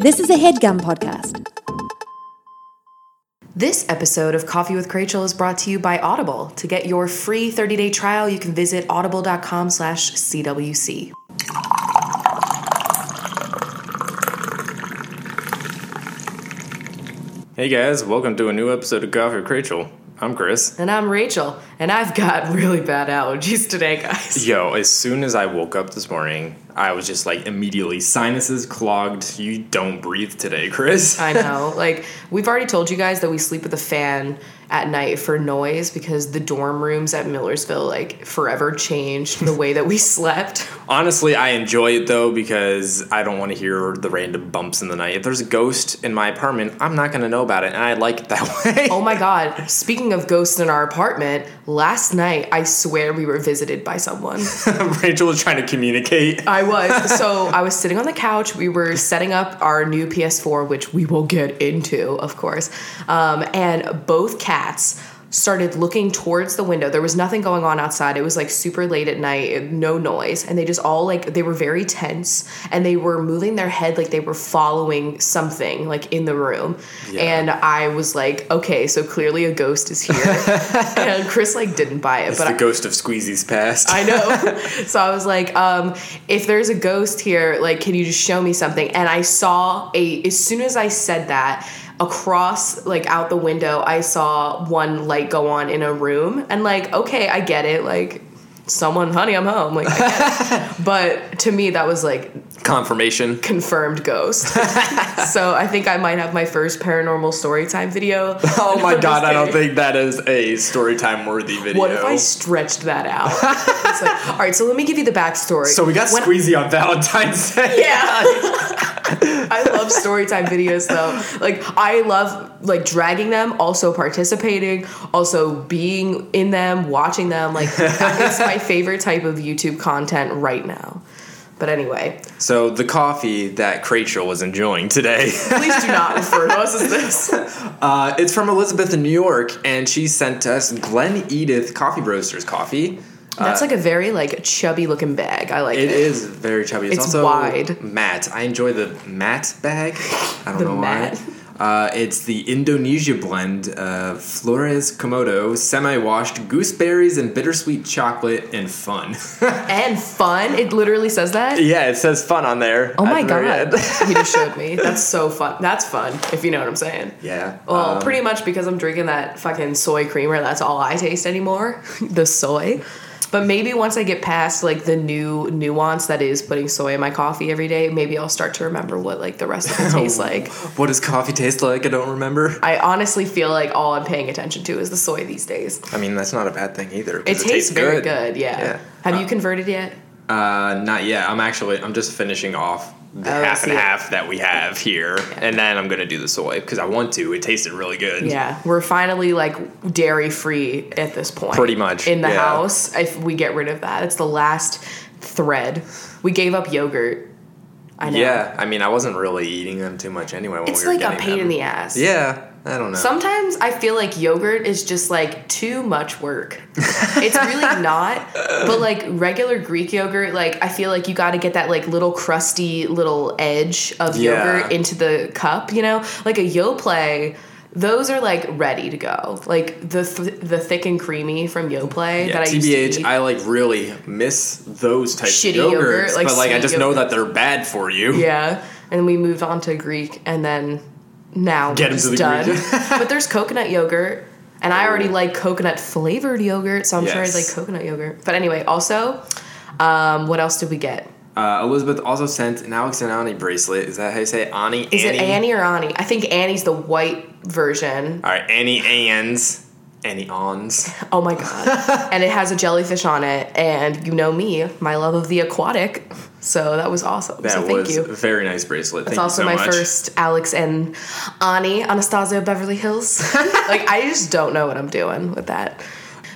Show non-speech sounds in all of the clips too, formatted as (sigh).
This is a headgum podcast. This episode of Coffee with Rachel is brought to you by Audible. To get your free 30-day trial, you can visit audible.com slash CWC. Hey guys, welcome to a new episode of Coffee with Rachel. I'm Chris. And I'm Rachel, and I've got really bad allergies today, guys. Yo, as soon as I woke up this morning, I was just like immediately sinuses clogged. You don't breathe today, Chris. I know. (laughs) Like, we've already told you guys that we sleep with a fan at night for noise because the dorm rooms at Millersville like forever changed the way that we (laughs) slept. Honestly, I enjoy it though because I don't want to hear the random bumps in the night. If there's a ghost in my apartment, I'm not going to know about it, and I like it that (laughs) way. Oh my god, speaking of ghosts in our apartment, last night I swear we were visited by someone. (laughs) Rachel was trying to communicate. I was. So I was sitting on the couch. We were setting up our new PS4, which we will get into, of course. Um, and both cats started looking towards the window. There was nothing going on outside. It was like super late at night, no noise. And they just all like, they were very tense and they were moving their head like they were following something like in the room. Yeah. And I was like, okay, so clearly a ghost is here. (laughs) and Chris like didn't buy it. It's but the I, ghost of Squeezy's past. I know. (laughs) (laughs) so I was like, um, if there's a ghost here, like, can you just show me something? And I saw a, as soon as I said that, across, like, out the window, I saw one light go on in a room. And, like, okay, I get it. Like, someone, honey, I'm home. Like, I (laughs) but to me, that was like Confirmation. confirmed ghost. (laughs) so I think I might have my first paranormal story time video. (laughs) Oh my god, I don't think that is a story time worthy video. What if I stretched that out? It's like, all right, so let me give you the backstory. so we got When- Squeezy on Valentine's Day. Yeah. I love storytime videos though. Like I love like dragging them, also participating, also being in them, watching them. Like it's my (laughs) favorite type of YouTube content right now. But anyway, So the coffee that Rachel was enjoying today, please do not refer to us as this. (laughs) uh, it's from Elizabeth in New York, and she sent us Glen Edith Coffee Roasters coffee. That's like a very like chubby looking bag. I like It it. is very chubby. It's, It's also wide. matte. I enjoy the matte bag. I don't The know matte. why. Uh, it's the Indonesia blend of Flores Komodo, semi-washed gooseberries and bittersweet chocolate and fun. (laughs) And fun. It literally says that. yeah, it says fun on there. Oh my god. you (laughs) just showed me. (laughs) That's so fun. That's fun, if you know what I'm saying. yeah. Well, um, pretty much because I'm drinking that fucking soy creamer. That's all I taste anymore. the soy. But maybe once I get past like the new nuance that is putting soy in my coffee every day, maybe I'll start to remember what like the rest of it (laughs) tastes like. What does coffee taste like? I don't remember. I honestly feel like all I'm paying attention to is the soy these days. I mean, that's not a bad thing either. It, tastes, very good. yeah. Yeah. Have you converted yet? Uh, not yet. I'm actually. I'm just finishing off the Oh, half and half that we have here, and then I'm gonna do the soy because I want to. It tasted really good. Yeah, we're finally like dairy free at this point. Pretty much, in the yeah. house. If we get rid of that, it's the last thread. We gave up yogurt. I know. Yeah, I mean, I wasn't really eating them too much anyway. When It's we were like a pain them. in the ass. Yeah, I don't know. Sometimes I feel like yogurt is just like too much work. (laughs) It's really not. But like regular Greek yogurt, like I feel like you got to get that like little crusty little edge of Yeah. yogurt into the cup, you know? Like a Yoplait, those are like ready to go. Like the th- the thick and creamy from Yoplait yeah, that I used to TBH, eat. I like really miss those types Shitty of yogurts, yogurt, like but like I just know that they're bad for you. Yeah, and we moved on to Greek, and then now Get we're into the done. Greek. (laughs) but there's coconut yogurt, and I already like coconut flavored yogurt, so I'm sure I'd like coconut yogurt. But anyway, also, um, what else did we get? Uh, Elizabeth also sent an Alex and Ani bracelet. Is that how you say it? Ani? Is it Annie or Annie? I think Annie's the white version. All right, Annie Anns. Annie Ons. Oh my god! (laughs) and it has a jellyfish on it, and you know me, my love of the aquatic. So that was awesome. That so thank was you. a very nice bracelet. It's Thank also you so my much. first Alex and Ani Anastasia Beverly Hills. (laughs) like I just don't know what I'm doing with that.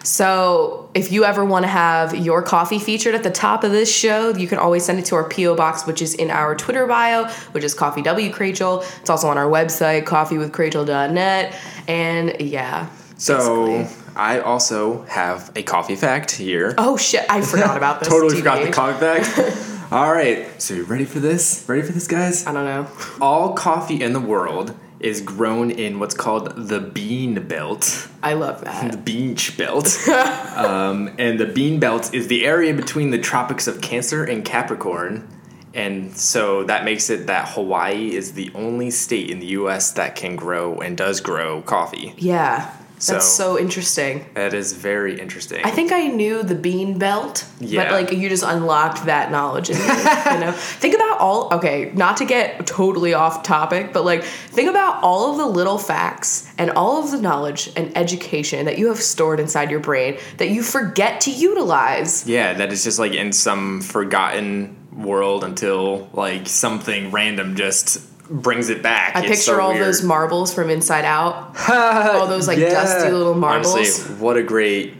So if you ever want to have your coffee featured at the top of this show, you can always send it to our PO box, which is in our Twitter bio, which is Coffee W Crachel. It's also on our website, coffeewithcrachel.net. And yeah. So basically. I also have a coffee fact here. Oh shit, I forgot about this. totally forgot the coffee fact. (laughs) All right, so you ready for this? Ready for this, guys? I don't know. All coffee in the world is grown in what's called the bean belt. I love that. The beach belt. (laughs) um, and the bean belt is the area between the tropics of Cancer and Capricorn. And so that makes it that Hawaii is the only state in the US that can grow and does grow coffee. Yeah. That's So- so interesting. That is very interesting. I think I knew the bean belt, Yeah. but like you just unlocked that knowledge in me. you know, (laughs) think about all. Okay, not to get totally off topic, but like think about all of the little facts and all of the knowledge and education that you have stored inside your brain that you forget to utilize. Yeah, that is just like in some forgotten world until like something random just brings it back. I It's picture so all weird. those marbles from Inside Out, (laughs) all those like Yeah. dusty little marbles. Honestly, what a great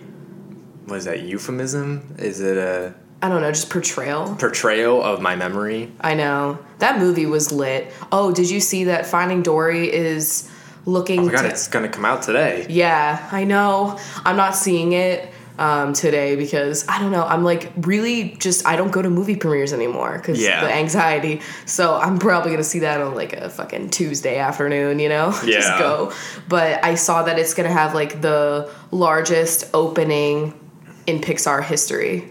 what is that euphemism? Is it a I don't know, just portrayal. portrayal of my memory? I know that movie was lit. Oh, did you see that Finding Dory is looking? Oh my god, to- it's gonna come out today. Yeah, I know. I'm not seeing it um, today because I don't know. I'm like really just I don't go to movie premieres anymore because Yeah. the anxiety. So I'm probably gonna see that on like a fucking Tuesday afternoon, you know? (laughs) just go. But I saw that it's gonna have like the largest opening in Pixar history.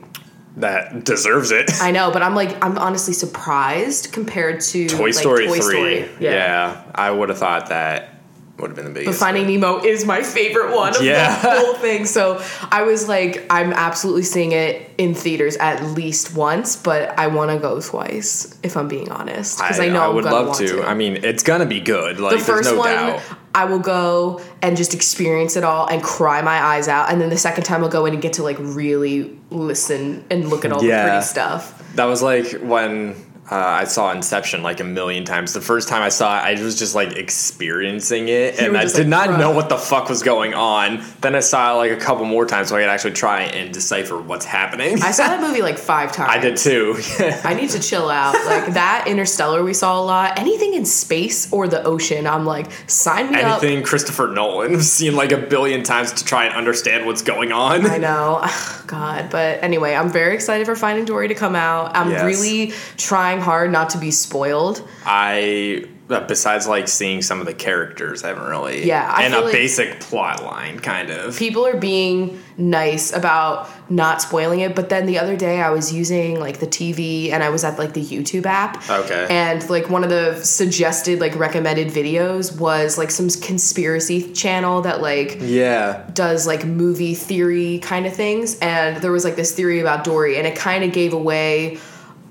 That deserves it. I know, but I'm like I'm honestly surprised compared to Toy like, Story Toy 3. Story. Yeah. I would have thought that would have been the biggest. But biggest. Finding Nemo is my favorite one of Yeah. the (laughs) whole thing. So I was like, I'm absolutely seeing it in theaters at least once, but I want to go twice if I'm being honest because I, know I I'm would gonna love want to. to. I mean, it's gonna be good. Like, the first there's no one, doubt. I will go and just experience it all and cry my eyes out, and then the second time I'll go in and get to like really listen and look at all Yeah. the pretty stuff. That was like when uh, I saw Inception like a million times. The first time I saw it, I was just like experiencing it, and I did like, not know what the fuck was going on. Then I saw it like a couple more times so I could actually try and decipher what's happening. I saw that (laughs) movie like five times. I did too. (laughs) I need to chill out. Like that Interstellar we saw a lot. Anything in space or the ocean, I'm like, sign me up. Anything Christopher Nolan I've seen like a billion times to try and understand what's going on. I know. God. But anyway, I'm very excited for Finding Dory to come out. I'm Yes. really trying hard not to be spoiled. I besides like seeing some of the characters, I haven't really Yeah, I and a like- basic plot line kind of. People are being nice about not spoiling it, but then the other day I was using like the TV and I was at like the YouTube app. Okay. And like one of the suggested like recommended videos was like some conspiracy channel that like yeah. does like movie theory kind of things and there was like this theory about Dory and it kind of gave away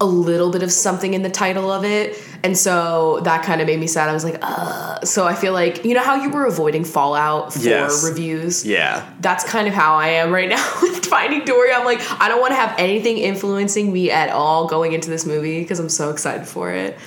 a little bit of something in the title of it. And so that kind of made me sad. I was like uh so I feel like you know how you were avoiding Fallout for Yes. reviews? Yeah. that's kind of how I am right now (laughs) with Finding Dory. I'm like I don't want to have anything influencing me at all going into this movie because I'm so excited for it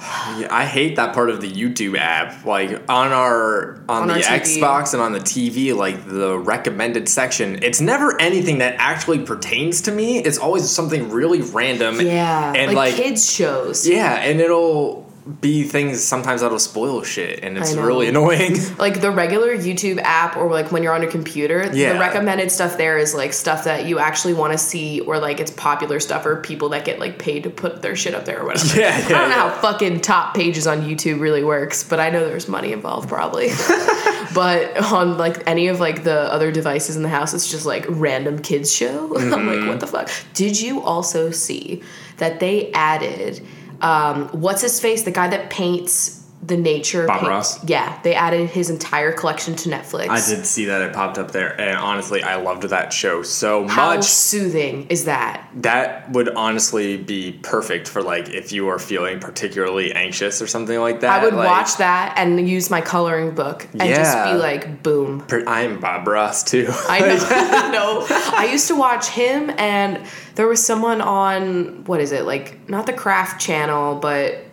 Yeah, I hate that part of the YouTube app. Like on our on, On the our Xbox and on the TV, like the recommended section, it's never anything that actually pertains to me. It's always something really random. yeah and like, like, kids shows yeah, and it'll be things sometimes that'll spoil shit, and it's really (laughs) annoying. like the regular YouTube app or like when you're on a computer, Yeah. the recommended stuff there is like stuff that you actually want to see or like it's popular stuff or people that get like paid to put their shit up there or whatever. (laughs) Yeah, I don't know yeah. how fucking top pages on YouTube really works, but I know there's money involved probably. (laughs) but on like any of like the other devices in the house, it's just like random kids show. I'm Mm-hmm. like, what the fuck? Did you also see that they added um, what's his face? The guy that paints the nature. Bob Ross? Yeah, they added his entire collection to Netflix. I did see that it popped up there, and honestly, I loved that show so How much. soothing is that? That would honestly be perfect for like if you are feeling particularly anxious or something like that. I would like, watch that and use my coloring book and just be like, boom. I'm Bob Ross too. I know. (laughs) (laughs) no, I used to watch him, and there was someone on what is it like? Not the Craft Channel, but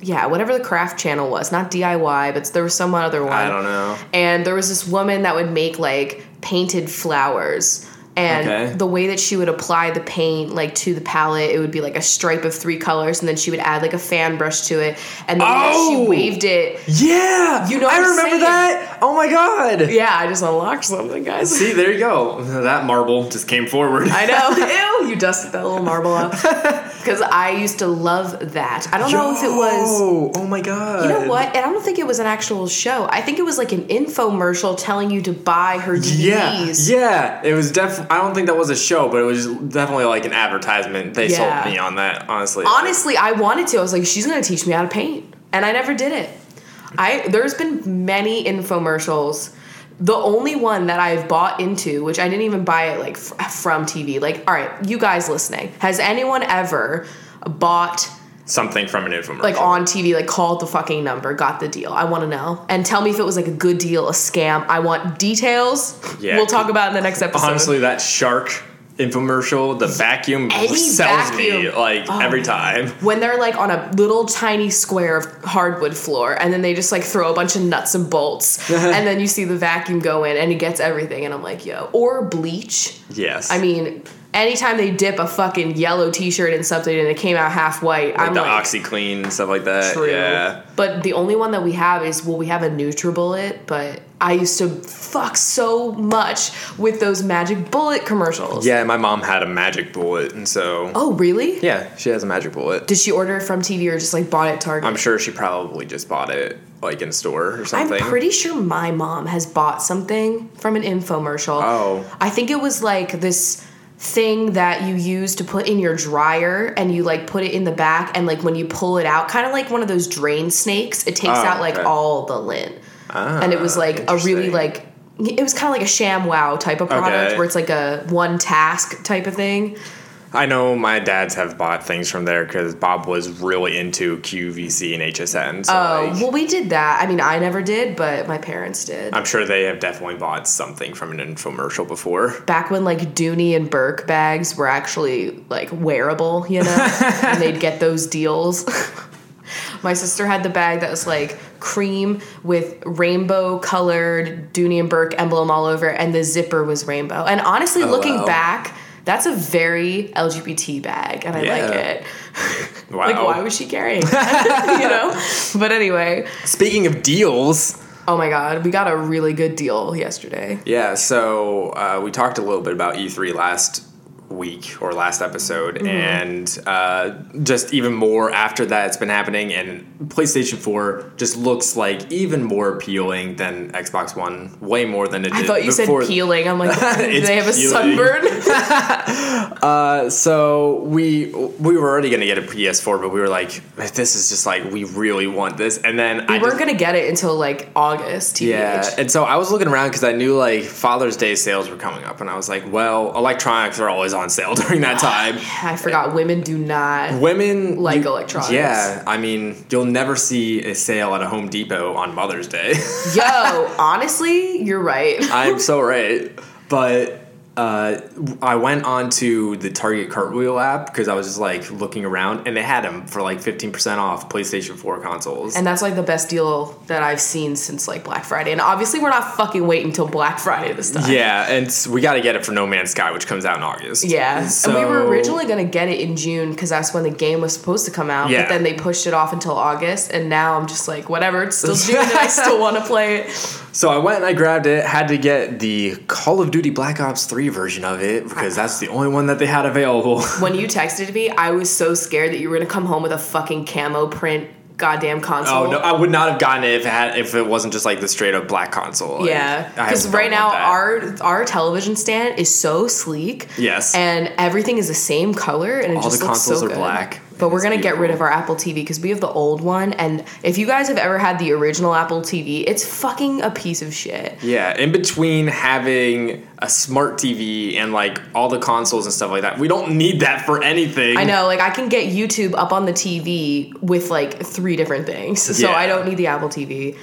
yeah, whatever the Craft Channel was. Not DIY, but there was some other one. I don't know. And there was this woman that would make like painted flowers. And Okay. the way that she would apply the paint like to the palette, it would be like a stripe of three colors, and then she would add like a fan brush to it, and then Oh! she waved it. Yeah, You know I what remember saying? that. Oh my god. Yeah, I just unlocked something, guys. See, there you go. That marble just came forward. I know. (laughs) Ew, you dusted that little marble off. (laughs) because I used to love that. I don't know if it was. Oh, my god. You know what? And I don't think it was an actual show. I think it was like an infomercial telling you to buy her Yeah, yeah. It was definitely. I don't think that was a show, but it was definitely like an advertisement. They Yeah. sold me on that. Honestly. Honestly, I wanted to. I was like, she's gonna teach me how to paint, and I never did it. I there's been many infomercials. The only one that I've bought into, which I didn't even buy it like f- from TV. Like, all right, you guys listening, has anyone ever bought something from an infomercial. like on TV, like called the fucking number, got the deal? I want to know, and tell me if it was like a good deal, a scam. I want details. Yeah. we'll talk about it in the next episode. Honestly, that shark infomercial, the vacuum Any sells me like Oh, every time. when they're like on a little tiny square of hardwood floor and then they just like throw a bunch of nuts and bolts (laughs) and then you see the vacuum go in and it gets everything and I'm like, yo. Or bleach. Yes. I mean, anytime they dip a fucking yellow t-shirt in something and it came out half white, like I'm the like OxiClean and stuff like that. true. Yeah. But the only one that we have is well, we have a NutriBullet, but I used to fuck so much with those magic bullet commercials. Yeah, my mom had a magic bullet, and so Oh, really? yeah, she has a magic bullet. Did she order it from TV or just like bought it at Target? I'm sure she probably just bought it like in store or something. I'm pretty sure my mom has bought something from an infomercial. Oh. I think it was like this thing that you use to put in your dryer and you like put it in the back and like when you pull it out, kind of like one of those drain snakes, it takes Oh, out like okay. all the lint. Ah, and it was like a really like it was kind of like a sham wow type of product Okay. where it's like a one task type of thing. I know my dads have bought things from there because Bob was really into QVC and HSN. So Oh, like, well we did that. I mean, I never did, but my parents did. I'm sure they have definitely bought something from an infomercial before. back when like Dooney and Bourke bags were actually like wearable, you know, (laughs) and they'd get those deals. My sister had the bag that was like cream with rainbow colored Dooney and Bourke emblem all over, and the zipper was rainbow. And honestly, Oh, looking wow. back, that's a very LGBT bag, and I Yeah. (laughs) like it. Wow. Like, why was she carrying (laughs) that? (laughs) you know? But anyway, Speaking of deals, oh my god, we got a really good deal yesterday. yeah, so uh, we talked a little bit about E3 last week or last episode, Mm-hmm. and uh, just even more after that, it's been happening, and PlayStation 4 just looks like even more appealing than Xbox One, way more than it I thought you before. said peeling. I'm like, (laughs) (laughs) do they have a sunburn? (laughs) Uh, so we we were already gonna get a PS4, but we were like, this is just like we really want this, and then I We weren't just- gonna get it until like August. TBH. Yeah, and so I was looking around because I knew like Father's Day sales were coming up, and I was like, well, electronics are always on sale (laughs) during that time. I forgot women do not. Women Like you- electronics. Yeah, I mean, you'll never see a sale at a Home Depot on Mother's Day. (laughs) Yo, honestly, you're right. I'm (laughs) so right, but. Uh, I went onto the Target Cartwheel app because I was just like looking around, and they had them for like 15% off PlayStation 4 consoles. And that's like the best deal that I've seen since like Black Friday. And obviously, we're not fucking waiting until Black Friday this time. yeah, and we got to get it for No Man's Sky, which comes out in August. Yeah, So- and we were originally gonna get it in June because that's when the game was supposed to come out. Yeah. But then they pushed it off until August, and now I'm just like, whatever. It's still June, and I (laughs) still want to play it. So I went and I grabbed it, had to get the Call of Duty Black Ops 3 version of it because that's the only one that they had available. (laughs) When you texted me, I was so scared that you were gonna come home with a fucking camo print goddamn console. Oh no, I would not have gotten it if it had if it wasn't just like the straight up black console. Yeah, because don't right now our our television stand is so sleek. Yes. and everything is the same color, and it All just the consoles so are good. black, But we're gonna get rid of our Apple TV because we have the old one, and if you guys have ever had the original Apple TV, it's fucking a piece of shit. yeah, in between having a smart TV and like all the consoles and stuff like that, we don't need that for anything. I know, like I can get YouTube up on the TV with like three different things, so Yeah. I don't need the Apple TV.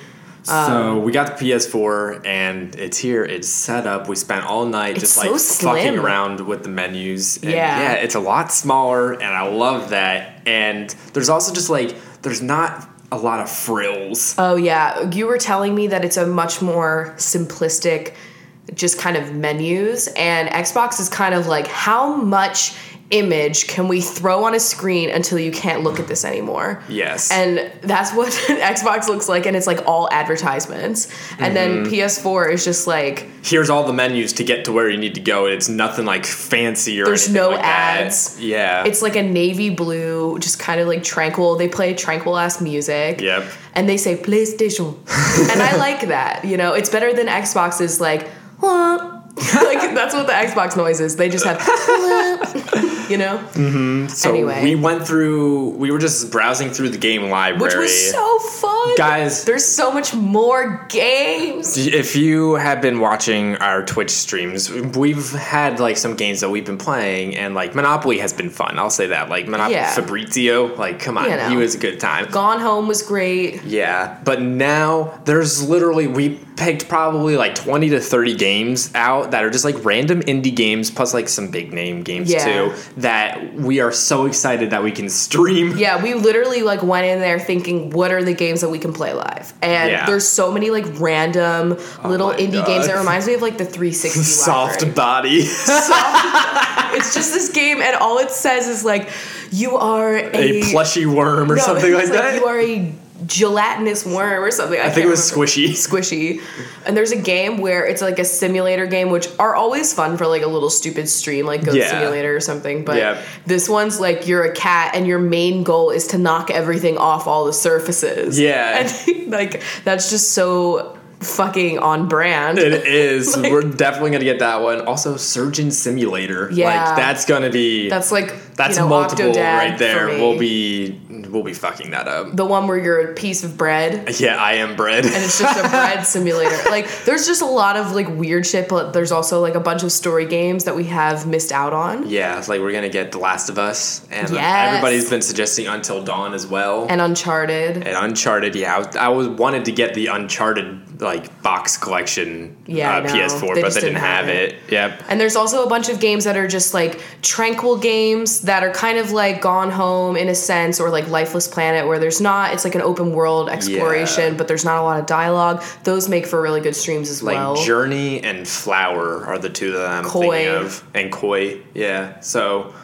So um, we got the PS4 and it's here. It's set up. We spent all night just so like fucking around with the menus. And Yeah. yeah, it's a lot smaller, and I love that. And there's also just like there's not a lot of frills. Oh yeah, you were telling me that it's a much more simplistic, just kind of menus, and Xbox is kind of like how much image can we throw on a screen until you can't look at this anymore? Yes. And that's what (laughs) Xbox looks like, and it's like all advertisements. And then mm-hmm. PS4 is just like Here's all the menus to get to where you need to go. It's nothing like fancy or There's no like that. ads. Yeah. it's like a navy blue, just kind of like tranquil. They play tranquil ass music. Yep. And they say PlayStation, (laughs) and I like that. You know, it's better than Xbox's like. "Wah." (laughs) like that's what the Xbox noise is. They just have, (laughs) you know. Mm-hmm. So anyway. we went through. We were just browsing through the game library. which was so fun. Guys- there's so much more games. If you have been watching our Twitch streams, we've had like some games that we've been playing, and like Monopoly has been fun. I'll say that. Like Monopoly Yeah. Fabrizio, like come on, You know. he was a good time. Gone Home was great. Yeah, but now there's literally we picked probably like 20 to 30 games out that are just like random indie games plus like some big name games Yeah. too that we are so excited that we can stream. Yeah, we literally like went in there thinking, what are the games that we can play live? And Yeah. there's so many like random oh little my indie games. It God. reminds me of like the 360 (laughs) Soft library. body. (laughs) It's just this game, and all it says is like, you are a, a plushy worm or No, something like it's that. You are a gelatinous worm or something. I, I think it was squishy. (laughs) squishy. And there's a game where it's like a simulator game, which are always fun for like a little stupid stream, like Goat Yeah. Simulator or something. But Yep. this one's like you're a cat and your main goal is to knock everything off all the surfaces. Yeah. (laughs) And like that's just so fucking on brand. It is. (laughs) Like- We're definitely gonna get that one. Also, Surgeon Simulator. Yeah. like that's gonna be That's like that's you know, multiple Octodad right there. We'll be we'll be fucking that up. the one where you're a piece of bread. Yeah, I am bread. and it's just a (laughs) bread simulator. Like there's just a lot of like weird shit, but there's also like a bunch of story games that we have missed out on. yeah, it's like we're gonna get The Last of Us, and Yes. everybody's been suggesting Until Dawn as well. And Uncharted. And Uncharted, yeah, I, was, I was wanted to get the Uncharted like box collection, Yeah, uh, know. PS4, They but they didn't have it. Yep. And there's also a bunch of games that are just like tranquil games that are kind of like Gone Home in a sense, or like Lifeless Planet, where there's not, it's like an open world exploration, Yeah. but there's not a lot of dialogue. Those make for really good streams as Like well. Journey and Flower are the two that I'm Koi. thinking of, and Koi, yeah. So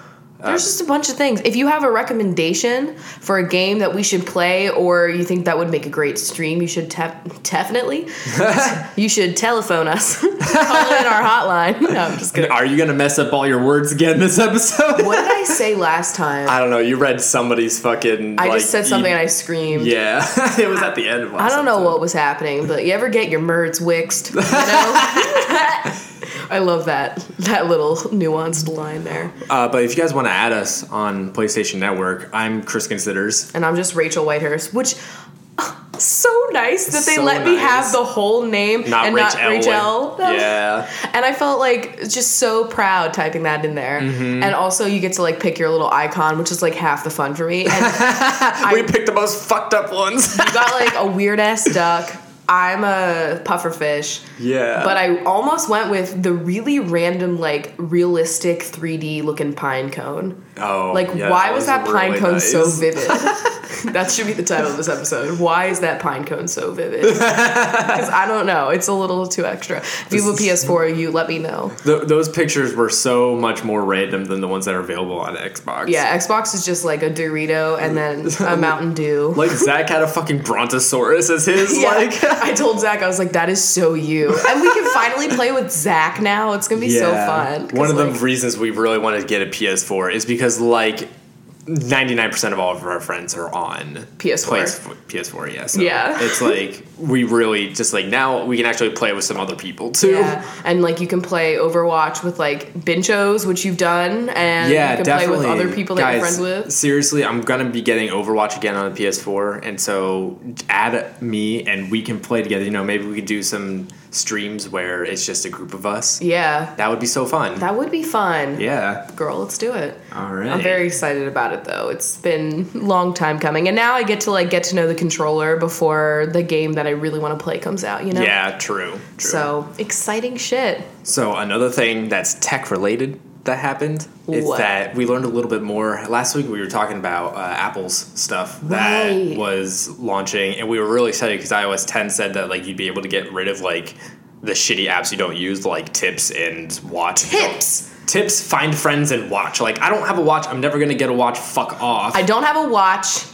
There's just a bunch of things. If you have a recommendation for a game that we should play, or you think that would make a great stream, you should tef- definitely. (laughs) you should telephone us, (laughs) call in our hotline. No, I'm just kidding. Are you gonna mess up all your words again this episode? What did I say (laughs) last time? I don't know. You read somebody's fucking. I like, just said something e- and I screamed. Yeah, it was at the end of. I don't know what was happening, but you ever get your merds wixed? You know? I love that that little nuanced line there. Uh, but if you guys want to add us on PlayStation Network, I'm Chris Considers. And I'm just Rachel Whitehurst, which (laughs) so nice that they So let me nice. have the whole name Not and Rachel. not Rachel. Yeah. (laughs) And I felt like just so proud typing that in there. Mm-hmm. And also you get to like pick your little icon, which is like half the fun for me. (laughs) And we picked the most fucked up ones. you got like a weird ass duck. I'm a pufferfish. yeah. But I almost went with the really random, like realistic 3D looking pine cone. oh, Like, yeah, why was that pine really cone so vivid? (laughs) (laughs) that should be the title of this episode. Why is that pine cone so vivid? (laughs) Because I don't know. It's a little too extra. If you have a PS4, you let me know. Th- those pictures were so much more random than the ones that are available on Xbox. Yeah, Xbox is just like a Dorito and then a (laughs) Mountain Dew. Like Zach had a fucking brontosaurus as his. Yeah, Like. I told Zach, I was like, that is so you. And we can finally play with Zach now. It's going to be so fun. One of the reasons we really wanted to get a PS4 is because like 99% of all of our friends are on PS4. PS- PS4, yeah. So Yeah. It's like we really just like now we can actually play with some other people too. Yeah, and like you can play Overwatch with like Binchos, which you've done, and Yeah, you can definitely. play with other people that Guys, you're friends with. Seriously, I'm gonna be getting Overwatch again on the PS4, and so add me and we can play together. You know, maybe we could do some streams where it's just a group of us. Yeah, That would be so fun. that would be fun. yeah. Girl, let's do it. All right. I'm very excited about it though. It's been a long time coming, and now I get to like get to know the controller before the game that I really want to play comes out. You know. Yeah, true. true. So exciting shit. So another thing that's tech related that happened is What? that we learned a little bit more. Last week we were talking about uh, Apple's stuff that Right. was launching, and we were really excited because iOS 10 said that like you'd be able to get rid of like the shitty apps you don't use, like Tips and Watch. Tips. tips, find friends, and watch. Like I don't have a watch. I'm never gonna get a watch. Fuck off. I don't have a watch.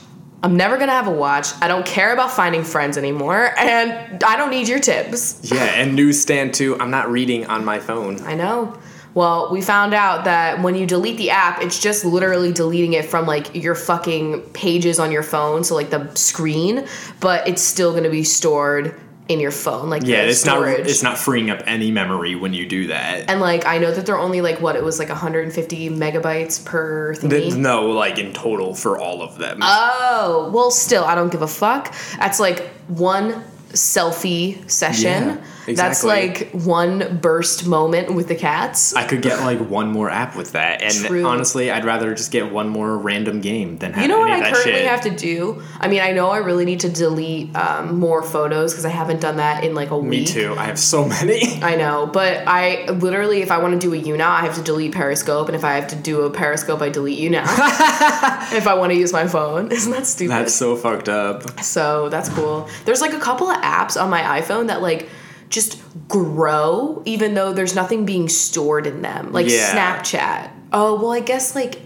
I'm never gonna have a watch. I don't care about finding friends anymore, and I don't need your tips. yeah, and newsstand too. I'm not reading on my phone. I know. Well, we found out that when you delete the app, it's just literally deleting it from like your fucking pages on your phone, so like the screen, but it's still gonna be stored in your phone, like Yeah, it's not it's not freeing up any memory when you do that. and like I know that they're only like what it was like 150 megabytes per thingy. No, like in total for all of them. Oh, well, still, I don't give a fuck. That's like one selfie session. Yeah, That's like one burst moment with the cats. I could get like one more app with that, and True. honestly, I'd rather just get one more random game than have you know what I currently shit. have to do? I mean, I know I really need to delete um, more photos because I haven't done that in like a week. Me too. I have so (laughs) many. I know, but I literally, if I want to do a YouNow, I have to delete Periscope, and if I have to do a Periscope, I delete YouNow. (laughs) if I want to use my phone, (laughs) isn't that stupid? That's so fucked up. So that's cool. There's like a couple of apps on my iPhone that like just grow even though there's nothing being stored in them. Like Yeah. Snapchat. Oh, well, I guess like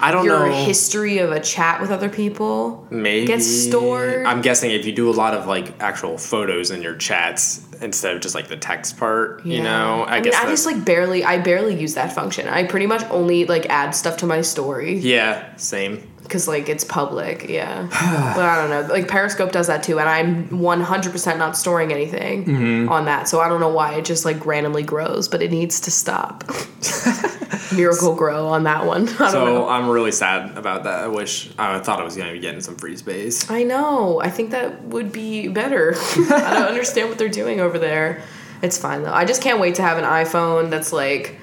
I don't your know. history of a chat with other people Maybe gets stored. I'm guessing if you do a lot of like actual photos in your chats instead of just like the text part, you know. I, I, mean, guess I just like barely, I barely use that function. I pretty much only like add stuff to my story yeah, same. Because like it's public. Yeah, but I don't know. Like Periscope does that too, and I'm 100% not storing anything Mm-hmm. on that. So I don't know why it just like randomly grows, but it needs to stop. (laughs) Miracle grow on that one. (laughs) I don't So know. I'm really sad about that. I wish I thought I was gonna be getting some free space. I know. I think that would be better. (laughs) I don't understand what they're doing over there. It's fine though. I just can't wait to have an iPhone that's like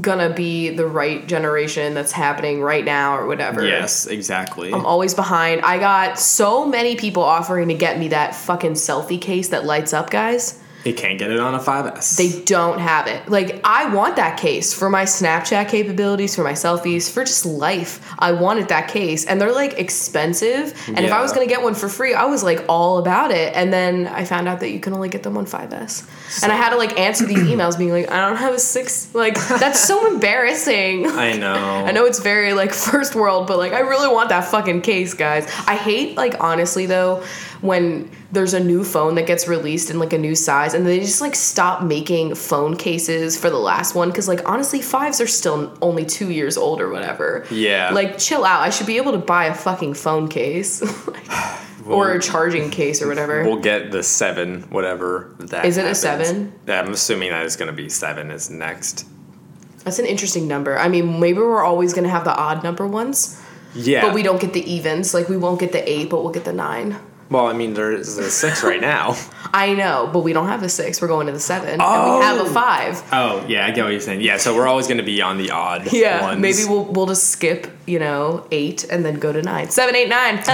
gonna be the right generation that's happening right now or whatever. Yes, exactly. I'm always behind. I got so many people offering to get me that fucking selfie case that lights up, guys. They can't get it on a 5S. They don't have it. Like, I want that case for my Snapchat capabilities, for my selfies, for just life. I wanted that case. And they're like expensive. And if I was gonna get one for free, I was like all about it. And then I found out that you can only get them on 5S. And I had to like answer these emails being like, I don't have a six. Like, that's so (laughs) embarrassing. I know. (laughs) I know it's very like first world, but like I really want that fucking case, guys. I hate like honestly though when there's a new phone that gets released in like a new size and they just like stop making phone cases for the last one because like honestly fives are still only two years old or whatever. Yeah. Like chill out. I should be able to buy a fucking phone case. (laughs) or a charging case or whatever. We'll get the seven, whatever that Is is. it a seven? Yeah, I'm assuming that it's gonna be seven is next. That's an interesting number. I mean, maybe we're always gonna have the odd number ones, Yeah. but we don't get the evens. Like we won't get the eight, but we'll get the nine. Well, I mean, there's a six right now. (laughs) I know, but we don't have a six. We're going to the seven, and we have a oh. five. Oh, yeah, I get what you're saying. Yeah, so we're always gonna be on the odd Yeah, ones. maybe we'll we'll just skip, you know, eight and then go to nine, seven, eight, nine. (laughs)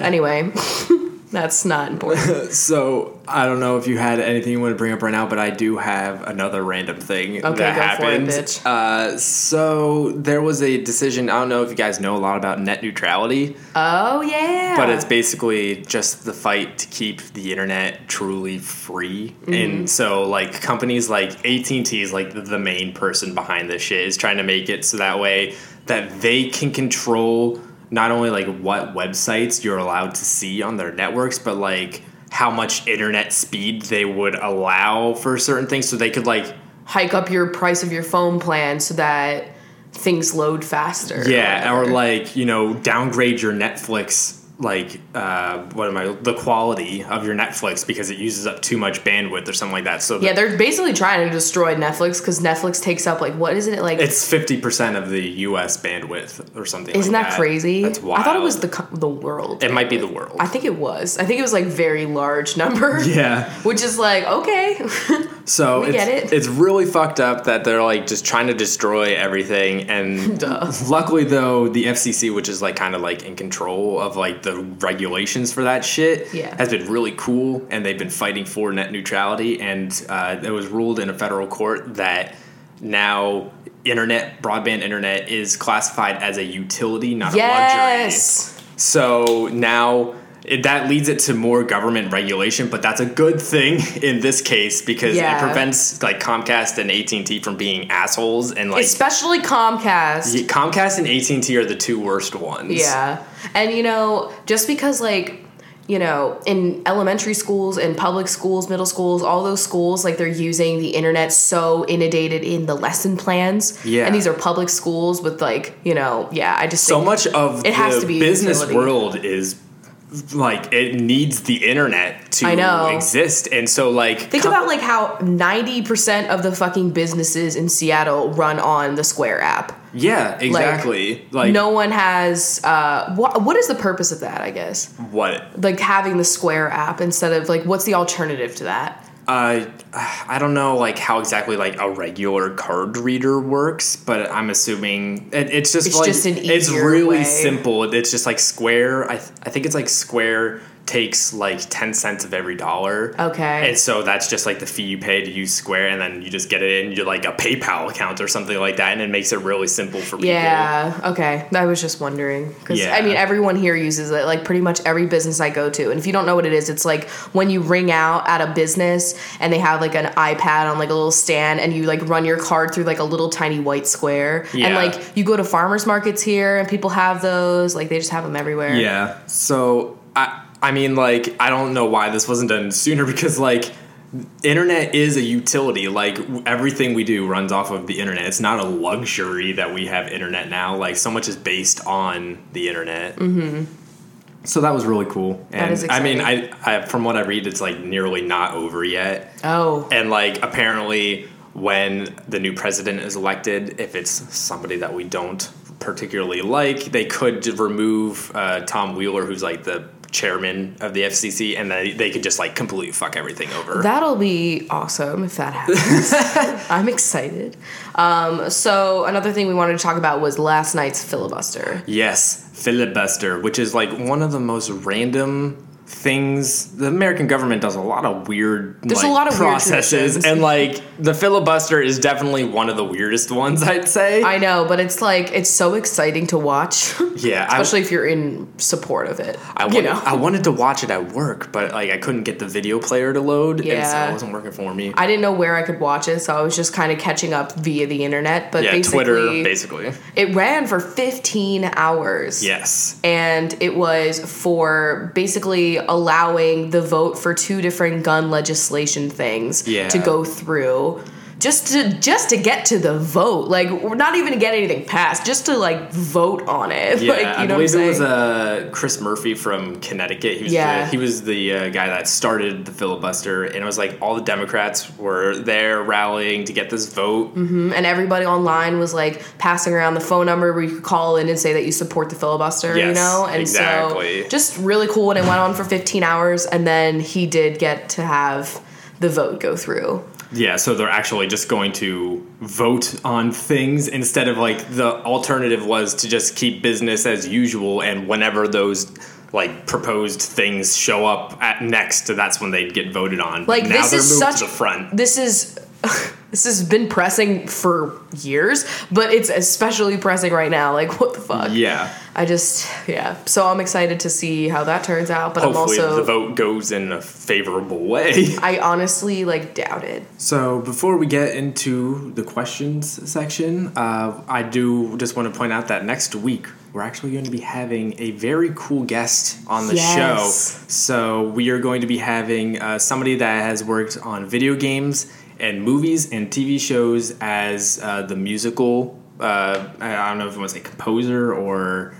anyway, (laughs) that's not important. (laughs) So I don't know if you had anything you want to bring up right now, but I do have another random thing Okay, that go for it, happened. bitch. Uh, so there was a decision. I don't know if you guys know a lot about net neutrality, Oh yeah, but it's basically just the fight to keep the internet truly free. Mm-hmm. And so, like companies like AT and T is like the main person behind this shit is trying to make it so that way that they can control not only like what websites you're allowed to see on their networks, but like how much internet speed they would allow for certain things, so they could like hike up your price of your phone plan so that things load faster. Yeah, or whatever. like you know, downgrade your Netflix like uh, what am I the quality of your Netflix because it uses up too much bandwidth or something like that. So yeah, they're basically trying to destroy Netflix because Netflix takes up like what is it like? it's fifty percent of the U.S. bandwidth or something. Isn't like that, crazy? That's wild. I thought it was the the world. It might be the world. I think it was. I think it was like very large number. (laughs) yeah. (laughs) Which is like okay. (laughs) So We it's, get it. it's really fucked up that they're like just trying to destroy everything. And Duh. luckily, though, the FCC, which is like kind of like in control of like the regulations for that shit, Yeah. has been really cool. And they've been fighting for net neutrality. And uh, it was ruled in a federal court that now internet, broadband internet, is classified as a utility, not a luxury. So now it, that leads it to more government regulation, but that's a good thing (laughs) in this case because Yeah. it prevents like Comcast and AT and T from being assholes and like Especially Comcast. Yeah, Comcast and AT and T are the two worst ones. Yeah. And you know, just because like you know, in elementary schools and public schools, middle schools, all those schools, like they're using the internet so inundated in the lesson plans. Yeah. And these are public schools with like, you know, yeah, I just So much of It has to be business utility. world is like it needs the internet to I know. exist, and so like Think com- about like how 90% of the fucking businesses in Seattle run on the Square app. yeah, exactly. Like, no one has uh what what is the purpose of that, I guess? what Like having the Square app instead of like what's the alternative to that? Uh, I don't know like how exactly like a regular card reader works, but I'm assuming it, it's just It's like just an it's really way. simple. It's just like Square. I th- I think it's like Square takes like ten cents of every dollar. Okay. And so that's just like the fee you pay to use Square, and then you just get it in your like a PayPal account or something like that, and it makes it really simple for people. Yeah. Okay. I was just wondering because Yeah. I mean everyone here uses it. Like pretty much every business I go to, and if you don't know what it is, it's like when you ring out at a business and they have like an iPad on like a little stand, and you like run your card through like a little tiny white square, and like you go to farmers markets here, and people have those. Like they just have them everywhere. Yeah. So I I mean like I don't know why this wasn't done sooner (laughs) because like internet is a utility like everything we do runs off of the internet it's not a luxury that we have internet now like so much is based on the internet mm-hmm. so that was really cool and is i mean I. I from what i read it's like nearly not over yet Oh. and like apparently when the new president is elected if it's somebody that we don't particularly like they could remove uh, tom wheeler who's like the chairman of the fcc and they, they could just like completely fuck everything over That'll be awesome if that happens. (laughs) I'm excited. Um, so another thing we wanted to talk about was last night's filibuster. yes filibuster which is like one of the most random things the american government does a lot of weird There's like, a lot of processes and like the filibuster is definitely one of the weirdest ones i'd say I know, but it's like it's so exciting to watch, yeah I- especially if you're in support of it. I you wanted, know, I wanted to watch it at work, but like I couldn't get the video player to load, and so Yeah. it wasn't working for me. I didn't know where I could watch it, so I was just kind of catching up via the internet. But yeah, basically, Twitter, basically. it ran for 15 hours. Yes. and it was for basically allowing the vote for two different gun legislation things Yeah. to go through just to just to get to the vote like we're not even to get anything passed just to like vote on it (laughs) Yeah, like you I know believe what I'm it was uh, Chris Murphy from Connecticut. He was Yeah. the, he was the uh, guy that started the filibuster, and it was like all the Democrats were there rallying to get this vote. and everybody online was like passing around the phone number where you could call in and say that you support the filibuster you know and exactly. so just really cool and it went on for 15 hours and then he did get to have the vote go through Yeah, so they're actually just going to vote on things instead of like the alternative was to just keep business as usual, and whenever those like proposed things show up at next, that's when they'd get voted on. But Like, now this they're is moved such- to the front. this is (laughs) this has been pressing for years, but it's especially pressing right now. Like, what the fuck? Yeah. I just, yeah. So I'm excited to see how that turns out, but Hopefully I'm also, the vote goes in a favorable way. (laughs) I honestly like doubt it. So before we get into the questions section, uh, I do just want to point out that next week we're actually going to be having a very cool guest on the Yes. show. So we are going to be having uh, somebody that has worked on video games and movies and TV shows as uh, the musical. Uh, I don't know if it was a composer or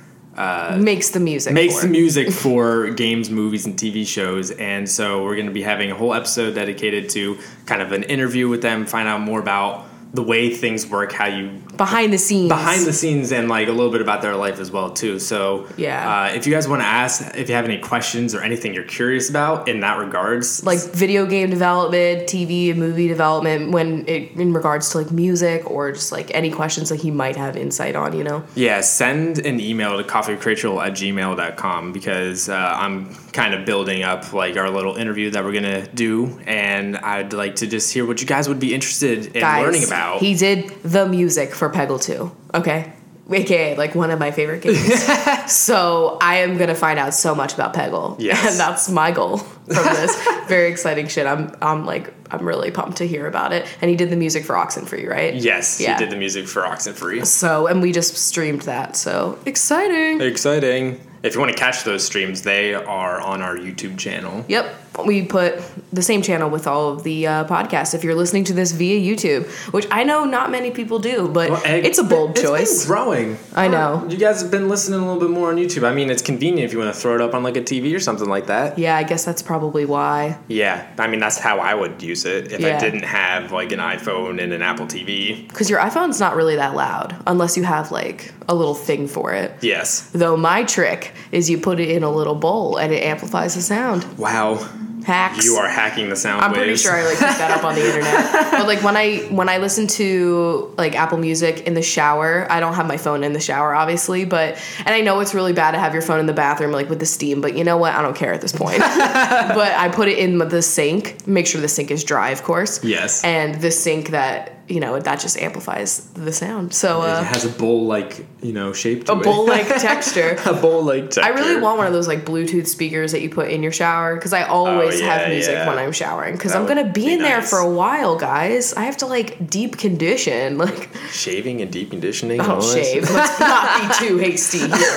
Makes the music. makes for the music (laughs) for games, movies, and TV shows. And so we're going to be having a whole episode dedicated to kind of an interview with them, find out more about the way things work, how you behind the scenes. behind the scenes, and like a little bit about their life as well too. So Yeah. uh, if you guys want to ask, if you have any questions or anything you're curious about in that regards, like video game development, TV and movie development, when it in regards to like music or just like any questions that he might have insight on, you know. Yeah, send an email to coffeecratual at gmail.com because uh, I'm kind of building up like our little interview that we're going to do. And I'd like to just hear what you guys would be interested in Guys, learning about. He did the music for Peggle 2. Okay. aka like one of my favorite games. (laughs) so I am gonna find out so much about Peggle. Yes. And that's my goal from this. (laughs) Very exciting shit. I'm I'm like I'm really pumped to hear about it. And he did the music for Oxenfree, right? Yes, Yeah. he did the music for Oxenfree. So and we just streamed that. So exciting. Exciting. If you want to catch those streams, they are on our YouTube channel. Yep. We put the same channel with all of the uh, podcasts. If you're listening to this via YouTube, which I know not many people do, but it's a bold It's been choice. growing. I know. You guys have been listening a little bit more on YouTube. I mean, it's convenient if you want to throw it up on like a TV or something like that. Yeah, I guess that's probably why. Yeah, I mean that's how I would use it if Yeah. I didn't have like an iPhone and an Apple TV. Because your iPhone's not really that loud unless you have like a little thing for it. Yes. Though my trick is you put it in a little bowl and it amplifies the sound. Wow. Hacks. You are hacking the sound I'm pretty sure I like picked that up on the (laughs) internet. But like when I when I listen to like Apple Music in the shower, I don't have my phone in the shower, obviously. But and I know it's really bad to have your phone in the bathroom like with the steam. But you know what? I don't care at this point. (laughs) but I put it in the sink. Make sure the sink is dry, of course. Yes. And the sink that you know that just amplifies the sound. So it uh, has a bowl like you know shape to a bowl like (laughs) texture. a bowl like texture. I really want one of those like Bluetooth speakers that you put in your shower because I always Oh, yeah, have music yeah. when I'm showering because I'm gonna be, be in there for a while, guys. I have to like deep condition, (laughs) like shaving and deep conditioning. oh shave. Let's not be too hasty (laughs) here.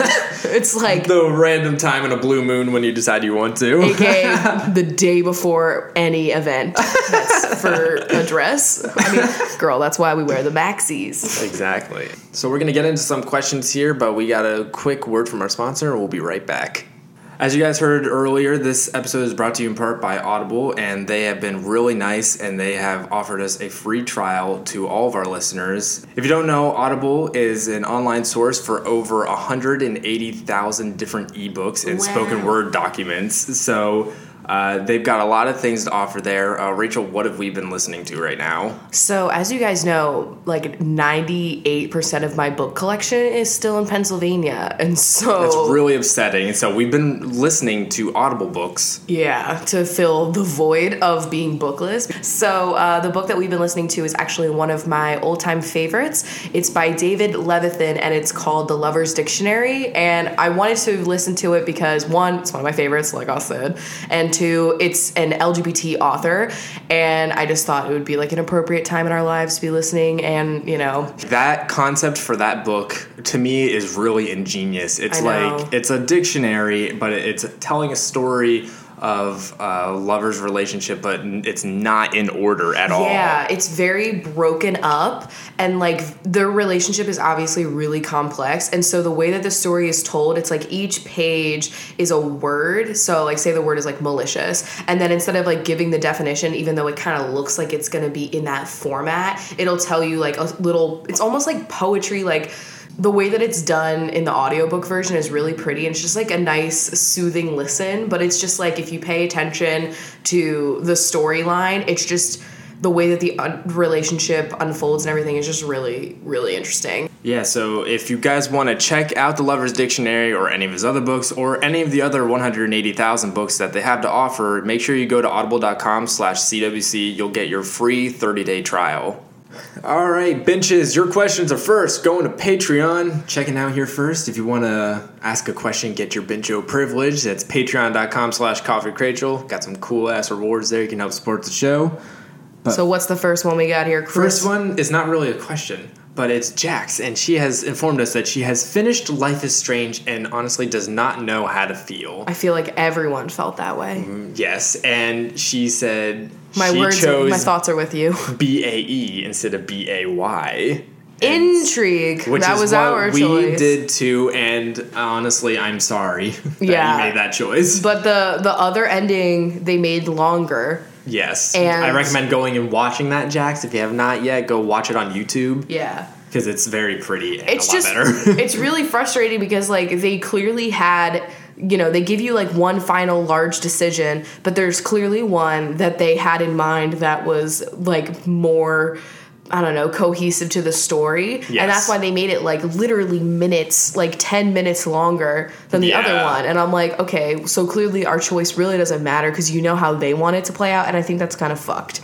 It's like The random time in a blue moon when you decide you want to. aka the day before any event that's for a dress. I mean, girl, that's why we wear the maxis. Exactly. So we're gonna get into some questions here, but we got a quick word from our sponsor, and we'll be right back. As you guys heard earlier, this episode is brought to you in part by Audible, and they have been really nice and they have offered us a free trial to all of our listeners. If you don't know, Audible is an online source for over 180,000 different ebooks and Wow. spoken word documents. So uh, they've got a lot of things to offer there. Uh, Rachel, what have we been listening to right now? So, as you guys know, like 98% of my book collection is still in Pennsylvania. And so That's really upsetting. So we've been listening to Audible books. Yeah, to fill the void of being bookless. So, uh, the book that we've been listening to is actually one of my old time favorites. It's by David Levithan and it's called The Lover's Dictionary. And I wanted to listen to it because, one, it's one of my favorites, like I said, and two, it's an LGBT author. And I just thought it would be like an appropriate time in our lives to be listening. And, you know, That concept for that book to me is really ingenious. It's like it's a dictionary, but it's telling a story of a lover's relationship, but it's not in order at all. Yeah, it's very broken up, and like their relationship is obviously really complex. And so the way that the story is told, it's like each page is a word. So, like, say the word is like malicious, and then instead of like giving the definition, even though it kind of looks like it's gonna be in that format, it'll tell you like a little, it's almost like poetry, like the way that it's done in the audiobook version is really pretty and it's just like a nice soothing listen but it's just like if you pay attention to the storyline it's just the way that the un- relationship unfolds and everything is just really really interesting Yeah, so if you guys want to check out the Lover's Dictionary or any of his other books or any of the other 180,000 books that they have to offer, make sure you go to audible.com slash CWC. You'll get your free 30-day trial. All right, benches, your questions are first. Going to Patreon. Checking out here first. If you want to ask a question, get your bencho privilege. That's patreon.com slash coffee. Got some cool ass rewards there. You can help support the show. so what's the first one we got here Chris? First one is not really a question, but it's Jax, and she has informed us that she has finished Life is Strange and honestly does not know how to feel. i feel like everyone felt that way mm, Yes, and she said my she words chose my thoughts are with you B A E instead of B A Y. intrigue Which that was what our we choice did too, and honestly, I'm sorry (laughs) that Yeah. you made that choice. but the the other ending they made longer yes, And- I recommend going and watching that, Jax. If you have not yet, go watch it on YouTube yeah because it's very pretty and it's a lot just better. (laughs) it's really frustrating because like they clearly had you know they give you like one final large decision but there's clearly one that they had in mind that was like more I don't know, cohesive to the story. And that's why they made it like literally minutes, like 10 minutes longer than the other one. And I'm like, okay, so clearly our choice really doesn't matter because you know how they want it to play out. And I think that's kind of fucked.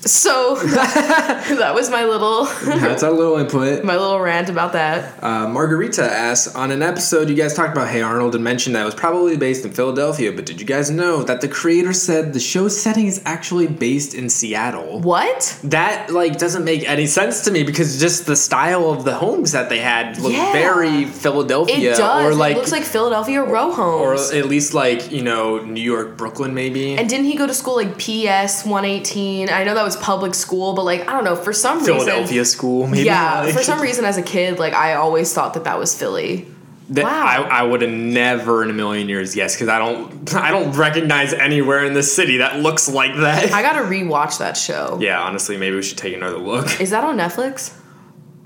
So (laughs) that was my little That's our little input. my little rant about that. Uh, Margarita asks on an episode you guys talked about Hey Arnold and mentioned that it was probably based in Philadelphia, but did you guys know that the creator said the show's setting is actually based in Seattle? What? That like doesn't make any sense to me because just the style of the homes that they had looked Yeah. very Philadelphia It does. or like it looks like Philadelphia row homes, or at least like you know New York, Brooklyn, maybe. and didn't he go to school like PS 118? I know that was public school, but like I don't know for some reason. Philadelphia school, maybe. Yeah, like- (laughs) for some reason as a kid, like I always thought that that was Philly. That Wow. I, I would have never in a million years guessed because I don't (laughs) I don't recognize anywhere in the city that looks like that. I gotta rewatch that show. yeah, honestly, maybe we should take another look. Is that on Netflix?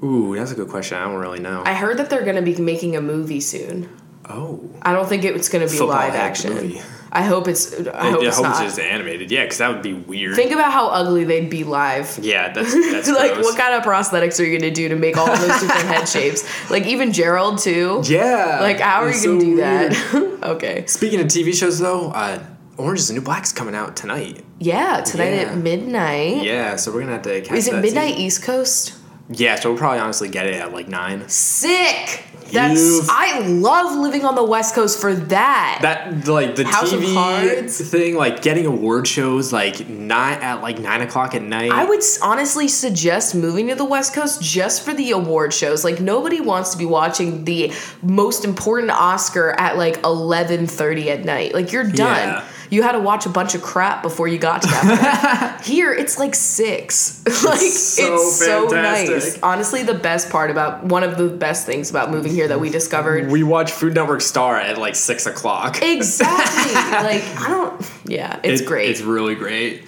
Ooh, that's a good question. I don't really know. I heard that they're gonna be making a movie soon. Oh, I don't think it's gonna be Football live action. movie. I hope it's. I hope I it's hope not. it's just animated. Yeah, because that would be weird. Think about how ugly they'd be live. yeah, that's (laughs) that's like, what kind of prosthetics are you gonna do to make all those different head (laughs) shapes? Like even Gerald too. Yeah, Like, how are you it's gonna do weird. that? (laughs) okay. Speaking of TV shows, though, uh, Orange is the New Black's coming out tonight. Yeah, tonight Yeah. at midnight. Yeah, so we're gonna have to catch Is it midnight. East Coast? Yeah, so we'll probably honestly get it at like nine. Sick. That's You've- I love living on the West Coast for that. That like the House of TV Cards. thing, like getting award shows like not at like nine o'clock at night. I would s- honestly suggest moving to the West Coast just for the award shows. Like nobody wants to be watching the most important Oscar at like eleven thirty at night. Like you're done. Yeah. You had to watch a bunch of crap before you got to that. point. (laughs) Here it's like six. (laughs) like so it's so fantastic. nice. Honestly, the best part about one of the best things about moving here that we discovered. we watch Food Network Star at like six o'clock. Exactly. (laughs) like I don't. Yeah, it's It- great. It's really great.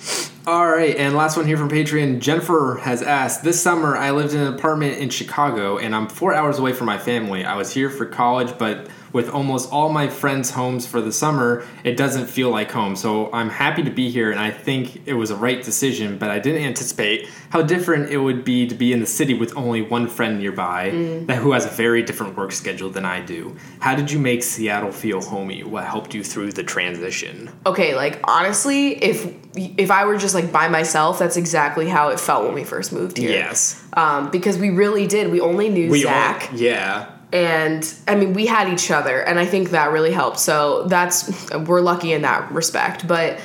All right, and last one here from Patreon. Jennifer has asked This summer, I lived in an apartment in Chicago, and I'm four hours away from my family. I was here for college, but with almost all my friends' homes for the summer, it doesn't feel like home. So I'm happy to be here, and I think it was a right decision, but I didn't anticipate how different it would be to be in the city with only one friend nearby that who has a very different work schedule than I do. How did you make Seattle feel homey? What helped you through the transition? okay like honestly if if i were just like by myself that's exactly how it felt when we first moved here Yes. um, because we really did we only knew We zach yeah. And i mean we had each other and i think that really helped. So that's we're lucky in that respect. But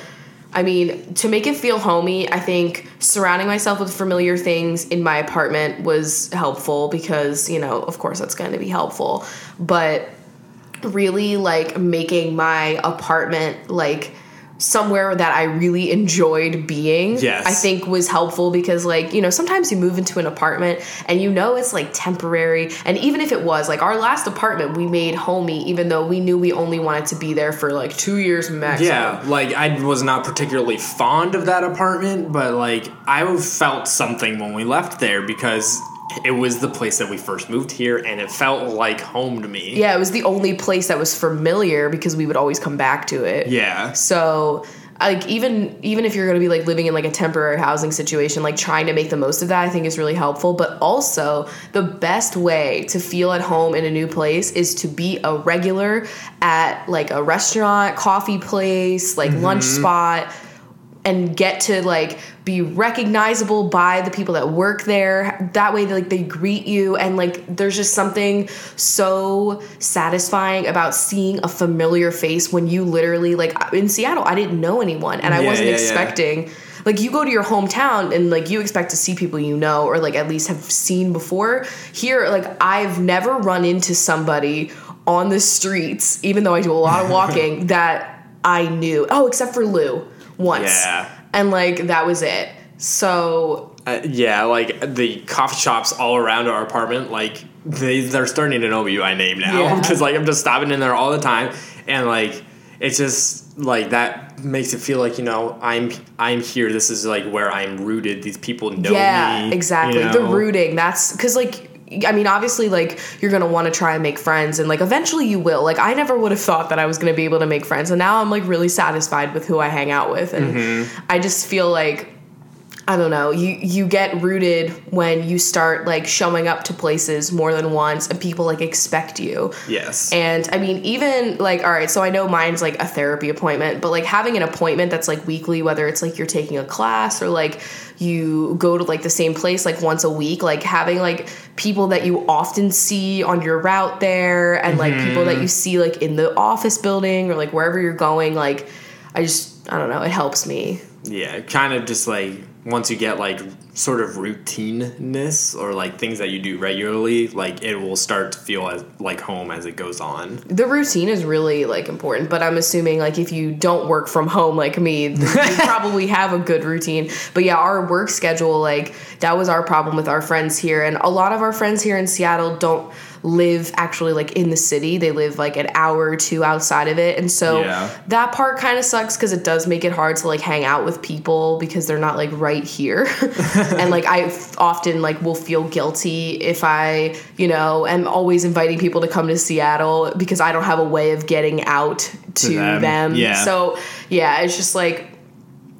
i mean to make it feel homey i think surrounding myself with familiar things in my apartment was helpful because you know of course that's going to be helpful. But really like making my apartment like somewhere that I really enjoyed being. Yes. I think was helpful because like, you know, sometimes you move into an apartment and you know it's like temporary and even if it was like our last apartment we made homey even though we knew we only wanted to be there for like 2 years maximum. Yeah, like I was not particularly fond of that apartment, but like I felt something when we left there because it was the place that we first moved here and it felt like home to me. Yeah, it was the only place that was familiar because we would always come back to it. Yeah. So like even even if you're going to be like living in like a temporary housing situation like trying to make the most of that i think is really helpful but also the best way to feel at home in a new place is to be a regular at like a restaurant coffee place like lunch mm-hmm. spot and get to like be recognizable by the people that work there that way like they greet you and like there's just something so satisfying about seeing a familiar face when you literally like uh, in Seattle I didn't know anyone and I Yeah, wasn't yeah, yeah. expecting like you go to your hometown and like you expect to see people you know or like at least have seen before here like I've never run into somebody on the streets even though I do a lot of (laughs) walking that I knew oh except for Lou once Yeah. And like that was it so Uh, yeah, like the coffee shops all around our apartment, like they they're starting to know me by name now Yeah. (laughs) because like I'm just stopping in there all the time, and like it's just like that makes it feel like you know I'm I'm here. This is like where I'm rooted. These people know yeah me. exactly you the rooting that's because like I mean, obviously, like you're gonna want to try and make friends, and like eventually you will. Like I never would have thought that I was gonna be able to make friends, and now I'm like really satisfied with who I hang out with, and Mm-hmm. I just feel like I don't know. You you get rooted when you start like showing up to places more than once and people like expect you. Yes. And I mean, even like, all right, so I know mine's like a therapy appointment, but like having an appointment that's like weekly, whether it's like you're taking a class or like you go to like the same place like once a week, like having like people that you often see on your route there and like people that mm-hmm. you see like in the office building or like wherever you're going, like, I just, I don't know, it helps me. Yeah, kind of just like once you get like sort of routineness or like things that you do regularly, like it will start to feel as like home as it goes on. The routine is really like important, but I'm assuming like if you don't work from home like me, you (laughs) probably have a good routine. But yeah, our work schedule like that was our problem with our friends here and a lot of our friends here in Seattle don't live actually like in the city. They live like an hour or two outside of it. And so Yeah. that part kind of sucks cuz it does make it hard to like hang out with people because they're not like right here. (laughs) and like I f- often like will feel guilty if I, you know, am always inviting people to come to Seattle because I don't have a way of getting out to, them. them. Yeah. So, yeah, it's just like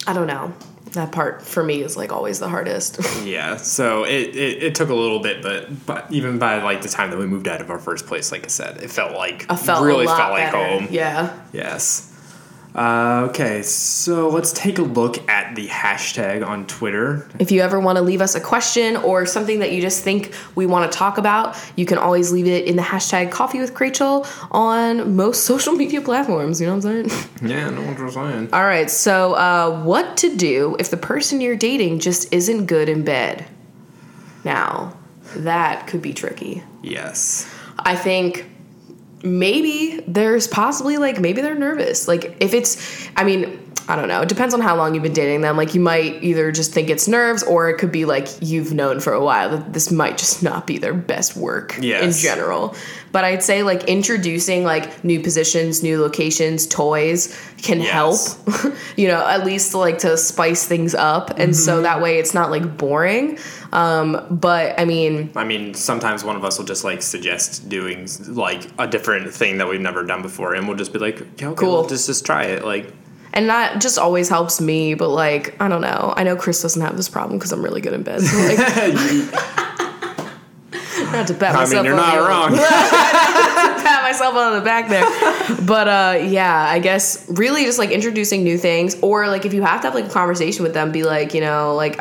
I don't know. That part for me is like always the hardest. (laughs) Yeah, so it, it, it took a little bit, but but even by like the time that we moved out of our first place, like I said, it felt like I felt really felt like better. home. Yeah. Yes. Uh, okay, so let's take a look at the hashtag on Twitter. If you ever want to leave us a question or something that you just think we want to talk about, you can always leave it in the hashtag Coffee with Rachel on most (laughs) social media platforms. You know what I'm saying? (laughs) Yeah, no one's saying. All right. So, uh, what to do if the person you're dating just isn't good in bed? Now, that could be tricky. Yes. I think maybe there's possibly like maybe they're nervous. Like if it's I mean, I don't know. It depends on how long you've been dating them. Like you might either just think it's nerves or it could be like you've known for a while that this might just not be their best work in general. But I'd say like introducing like new positions, new locations, toys can Yes. help. (laughs) you know, at least like to spice things up and so that way it's not like boring. Um but I mean, I mean, sometimes one of us will just like suggest doing like a different thing that we've never done before, and we'll just be like, yeah, okay, Cool. cool. just just try it. Like, And that just always helps me, but like, I don't know. I know Chris doesn't have this problem because I'm really good in bed. So like, (laughs) not (laughs) to pat I myself mean, you're on not the- wrong. (laughs) pat myself on the back there. but uh yeah, I guess really just like introducing new things or like if you have to have like a conversation with them, be like, you know, like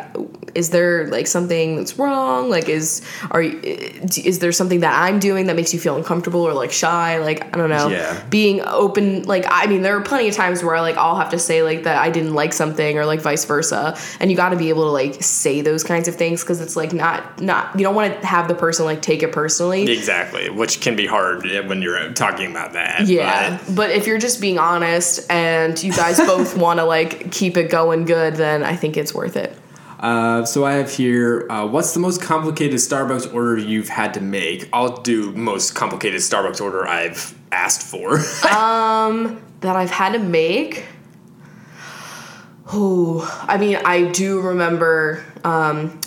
is there like something that's wrong? Like is are you, is there something that I'm doing that makes you feel uncomfortable or like shy? Like I don't know. Yeah. Being open like I mean there are plenty of times where like I'll have to say like that I didn't like something or like vice versa. And you got to be able to like say those kinds of things cuz it's like not not you don't want to have the person like take it personally. exactly, which can be hard when you're talking about that. Yeah, but- but if you're just being honest and you guys both (laughs) want to like keep it going good, then I think it's worth it. Uh, so I have here, uh, what's the most complicated Starbucks order you've had to make? I'll do most complicated Starbucks order I've asked for. (laughs) um, That I've had to make. Oh, I mean, I do remember. Um,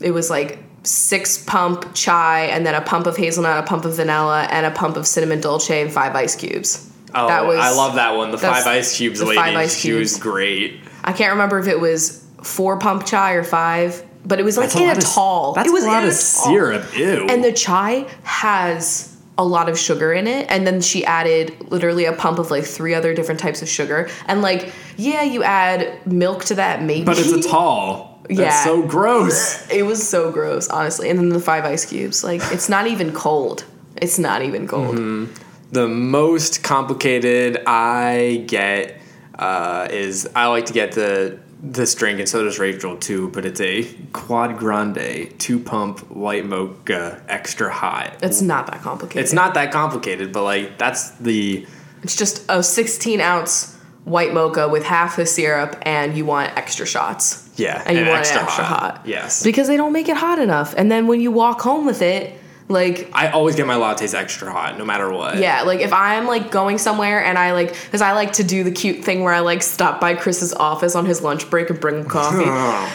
it was like six pump chai, and then a pump of hazelnut, a pump of vanilla, and a pump of cinnamon dolce, and five ice cubes. oh, That was- I love that one. The five ice cubes the lady. five ice She was cubes. great. I can't remember if it was four pump chai or five, but it was like That's in a, of- tall. That's it was a lot in of tall. syrup. Ew. And the chai has a lot of sugar in it. And then she added literally a pump of like three other different types of sugar. And like, yeah, you add milk to that, maybe. but it's a tall. (laughs) That's Yeah. so gross. It was so gross, honestly. And then the five ice cubes. Like, it's not even cold. It's not even cold. Mm-hmm. The most complicated I get uh, is I like to get the this drink, and so does Rachel too. But it's a Quad Grande two pump white mocha extra hot. It's not that complicated. It's not that complicated, but like that's the It's just a 16 ounce white mocha with half the syrup, and you want extra shots. yeah, And you want extra it extra hot. Yes, Because they don't make it hot enough. And then when you walk home with it, Like I always get my lattes extra hot, no matter what. yeah, like if I'm like going somewhere and I like, because I like to do the cute thing where I like stop by Chris's office on his lunch break and bring him coffee.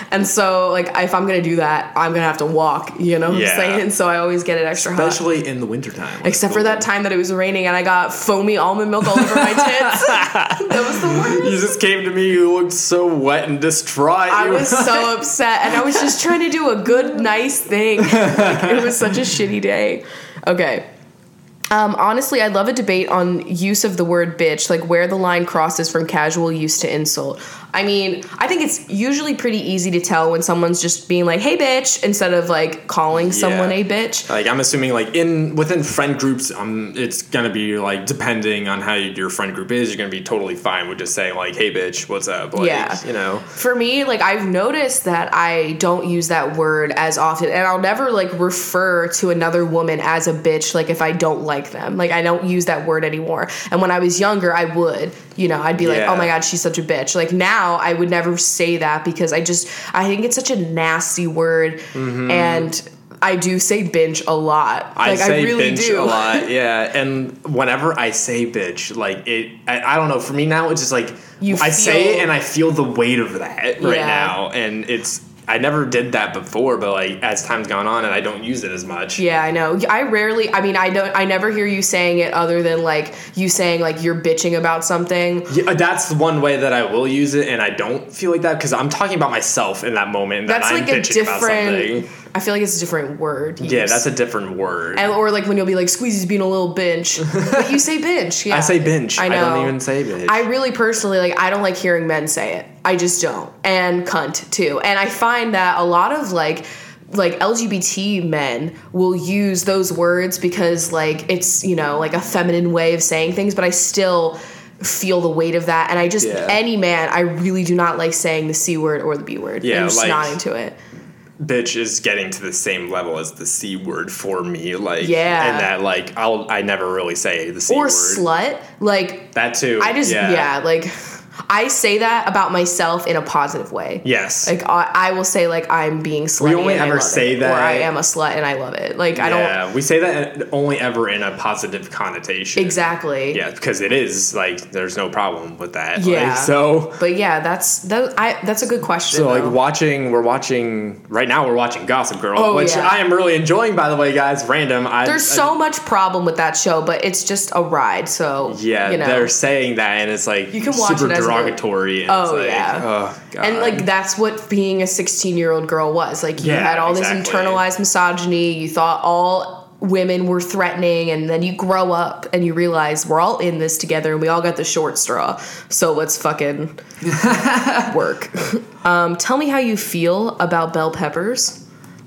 (laughs) and so like if I'm gonna do that, I'm gonna have to walk. You know what Yeah. I'm saying? So I always get it extra hot. Especially in the wintertime. when Except for that time that it was raining and I got foamy almond milk all over my (laughs) tits. (laughs) that was the worst. You just came to me, you looked so wet and distraught. I You- was so upset, and I was just trying to do a good, nice thing. Like, it was such a shitty day. Okay. Um, honestly, I'd love a debate on use of the word bitch, like where the line crosses from casual use to insult. I mean, I think it's usually pretty easy to tell when someone's just being like, hey, bitch, instead of like calling someone Yeah. a bitch. Like I'm assuming, like in within friend groups, um, it's gonna be like depending on how your friend group is, you're gonna be totally fine with just saying like, "Hey, bitch, what's up?" Like, Yeah. you know. For me, like I've noticed that I don't use that word as often, and I'll never like refer to another woman as a bitch. Like if I don't like them, like I don't use that word anymore. And when I was younger, I would, you know, I'd be like, "Oh my god, she's such a bitch." Like now, I would never say that because I just I think it's such a nasty word, and I do say binge a lot. Mm-hmm. I Like say really bitch do. a lot, (laughs) yeah. And whenever I say bitch, like it, I, I don't know. For me now, it's just like You I say it and I feel the weight of that right Yeah. now, and it's I never did that before, but like as time's gone on, and I don't use it as much. Yeah, I know. I rarely. I mean, I don't. I never hear you saying it other than like you saying like you're bitching about something. Yeah, that's one way that I will use it, and I don't feel like that because I'm talking about myself in that moment. That's that like I'm a bitching about something. different. I feel like it's a different word. Yeah, that's a different word. And, or like when you'll be like Squeezy's being a little bitch. but you say bitch. Yeah, (laughs) I say bitch. I I don't even say bitch. I really personally like. I don't like hearing men say it. I just don't. And cunt too. And I find that a lot of like like LGBT men will use those words because like it's you know like a feminine way of saying things, but I still feel the weight of that and I just Yeah. any man I really do not like saying the C word or the B word. Yeah, I'm just like- not into it. Bitch is getting to the same level as the c word for me. Like Yeah. and that like I'll I never really say the c Or word. slut. Like that too. I just yeah. like I say that about myself in a positive way. Yes. Like I, I will say like I'm being slutty. We only ever say it, that- or I am a slut and I love it. Like I don't yeah, we say that only ever in a positive connotation. exactly. Yeah, because it is like there's no problem with that. Like, Yeah. so But yeah, that's that. I that's a good question. So like watching, we're watching right now. We're watching Gossip Girl, Oh, which yeah. I am really enjoying. By the way, guys, random. I, There's I- so much problem with that show, but it's just a ride. So yeah, you know. they're saying that, and it's like You can watch super it as derogatory. and Oh, like, yeah. oh god, and like that's what being a 16 year old girl was. Like you Yeah, had all exactly. this internalized misogyny. You thought all women were threatening, and then you grow up and you realize we're all in this together, and we all got the short straw. So let's fucking (laughs) work. um, tell me how you feel about bell peppers.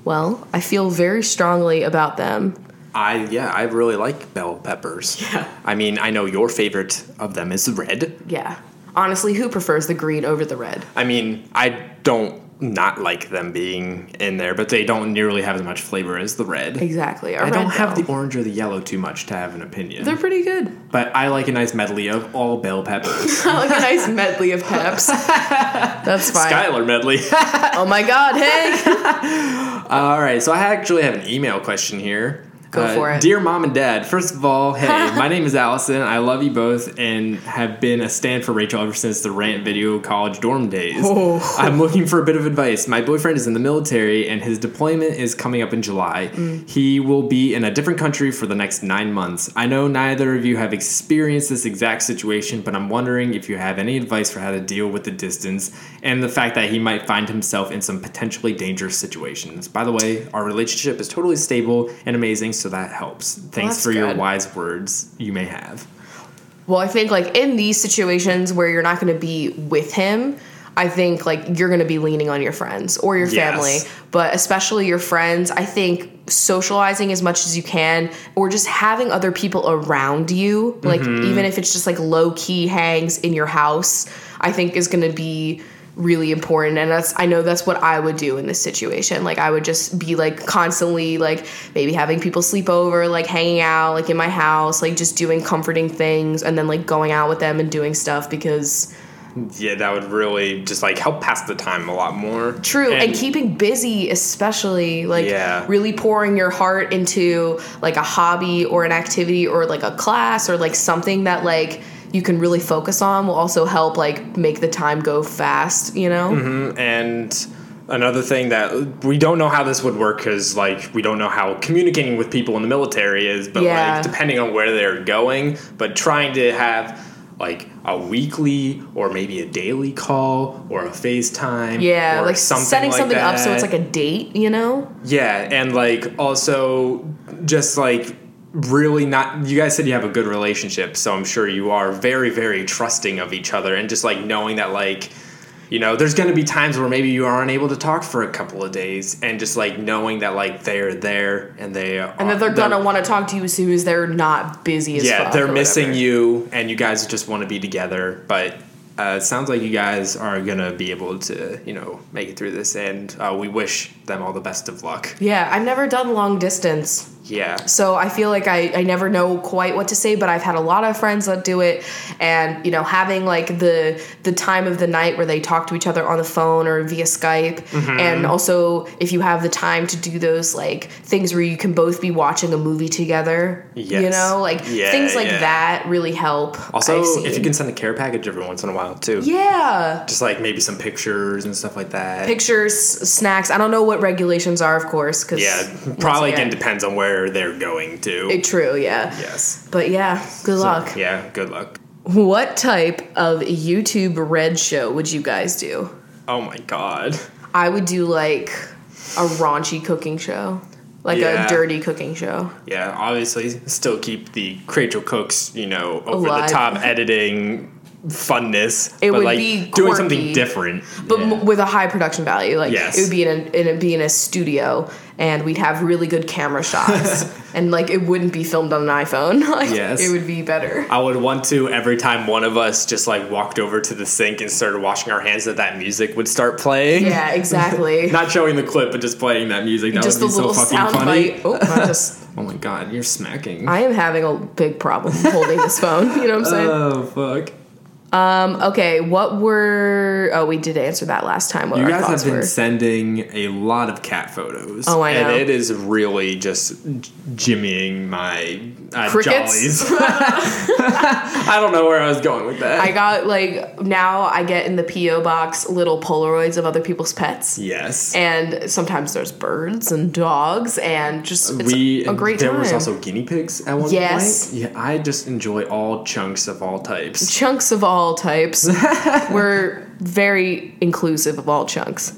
Well, I feel very strongly about them. I yeah, I really like bell peppers. Yeah. I mean, I know your favorite of them is red. Yeah. Honestly, who prefers the green over the red? I mean, I don't not like them being in there, but they don't nearly have as much flavor as the red. Exactly. I don't have the orange or the yellow too much to have an opinion. They're pretty good. but I like a nice medley of all bell peppers. (laughs) I like a nice medley of peps. (laughs) That's fine. Skylar medley. (laughs) Oh my god, hey! All right, so I actually have an email question here. Go Uh, for it. Dear mom and dad, first of all, hey, (laughs) my name is Allison. I love you both and have been a stand for Rachel ever since the rant video college dorm days. Oh. I'm looking for a bit of advice. My boyfriend is in the military and his deployment is coming up in July. Mm. He will be in a different country for the next nine months. I know neither of you have experienced this exact situation, but I'm wondering if you have any advice for how to deal with the distance and the fact that he might find himself in some potentially dangerous situations. By the way, our relationship is totally stable and amazing, so that helps. Thanks that's for your wise words you may have. Well, I think like in these situations where you're not going to be with him, I think like you're going to be leaning on your friends or your Yes. family, but especially your friends. I think socializing as much as you can or just having other people around you, like mm-hmm. even if it's just like low key hangs in your house, I think is going to be really important and that's I know that's what I would do in this situation. Like I would just be like constantly like maybe having people sleep over, like hanging out like in my house, like just doing comforting things and then like going out with them and doing stuff because yeah, that would really just like help pass the time a lot more. True, and, keeping busy, especially like Yeah. really pouring your heart into like a hobby or an activity or like a class or like something that like you can really focus on will also help like make the time go fast, you know? Mm-hmm. and another thing that we don't know how this would work because like we don't know how communicating with people in the military is but Yeah. like depending on where they're going but trying to have like a weekly or maybe a daily call or a FaceTime Yeah, like something setting like something up so it's like a date, you know? Yeah, and like also just like really not you guys said you have a good relationship, so I'm sure you are very very trusting of each other and just like knowing that like you know, there's going to be times where maybe you aren't able to talk for a couple of days and just like knowing that like they're there and they are And that they're gonna want to talk to you as soon as they're not busy as yeah, they're missing whatever. you and you guys just want to be together, but uh, it sounds like you guys are gonna be able to, you know, make it through this, and uh, we wish them all the best of luck. Yeah, I've never done long distance. Yeah, So I feel like I, I never know quite what to say, but I've had a lot of friends that do it, and you know having like the the time of the night where they talk to each other on the phone or via Skype, Mm-hmm. and also if you have the time to do those like things where you can both be watching a movie together, you know, like Yeah, things like yeah. that really help. Also, if you can send a care package every once in a while too. yeah. Just like maybe some pictures and stuff like that. Pictures, snacks. I don't know what regulations are, of course, because yeah, probably again depends on where they're going to. Eh, true, yeah. yes. But yeah, good So, luck. yeah, good luck. What type of YouTube red show would you guys do? Oh my god. I would do like a raunchy cooking show, like Yeah. a dirty cooking show. Yeah, obviously still keep the Rachel Cooks, you know, over Alive. the top editing funness. It but would like be doing quirky. something different. But Yeah. m- with a high production value, like Yes. it would be in a it'd be in a studio, and we'd have really good camera shots, (laughs) and like it wouldn't be filmed on an iPhone. (laughs) like Yes. it would be better. I would want to every time one of us just like walked over to the sink and started washing our hands that that music would start playing. Yeah, exactly. (laughs) Not showing the clip, but just playing that music. That Just would be little so fucking funny. bite. Oh, I just Oh my god, you're smacking. I am having a big problem holding this phone. You know what I'm saying? oh fuck. Okay, what were? Oh, we did answer that last time. What You guys have been were. sending a lot of cat photos. Oh, I know. And it is really just jimmying my uh, Crickets? jollies. (laughs) (laughs) I don't know where I was going with that. I got like now I get in the PO box little Polaroids of other people's pets, yes. and sometimes there's birds and dogs, and just it's we a great there time. was also guinea pigs at one Yes. point. Yeah, I just enjoy all chunks of all types. chunks of all types. (laughs) We're very inclusive of all chunks.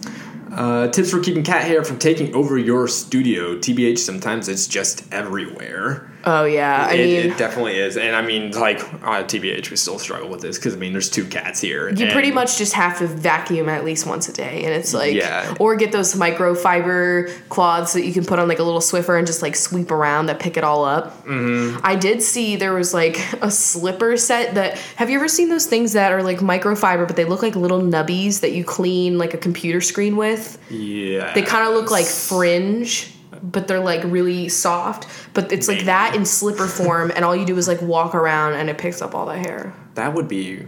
Uh, tips for keeping cat hair from taking over your studio. TBH, sometimes it's just everywhere. Oh yeah, I it, mean. it definitely is, and I mean, like uh, TBH, we still struggle with this because I mean, there's two cats here. you pretty much just have to vacuum at least once a day, and it's like, Yeah. or get those microfiber cloths that you can put on like a little Swiffer and just like sweep around that pick it all up. Mm-hmm. I did see there was like a slipper set that. Have you ever seen those things that are like microfiber, but they look like little nubbies that you clean like a computer screen with? Yeah, They kind of look like fringe, but they're like really soft. But it's like that in slipper form, and all you do is like walk around, and it picks up all the hair. that would be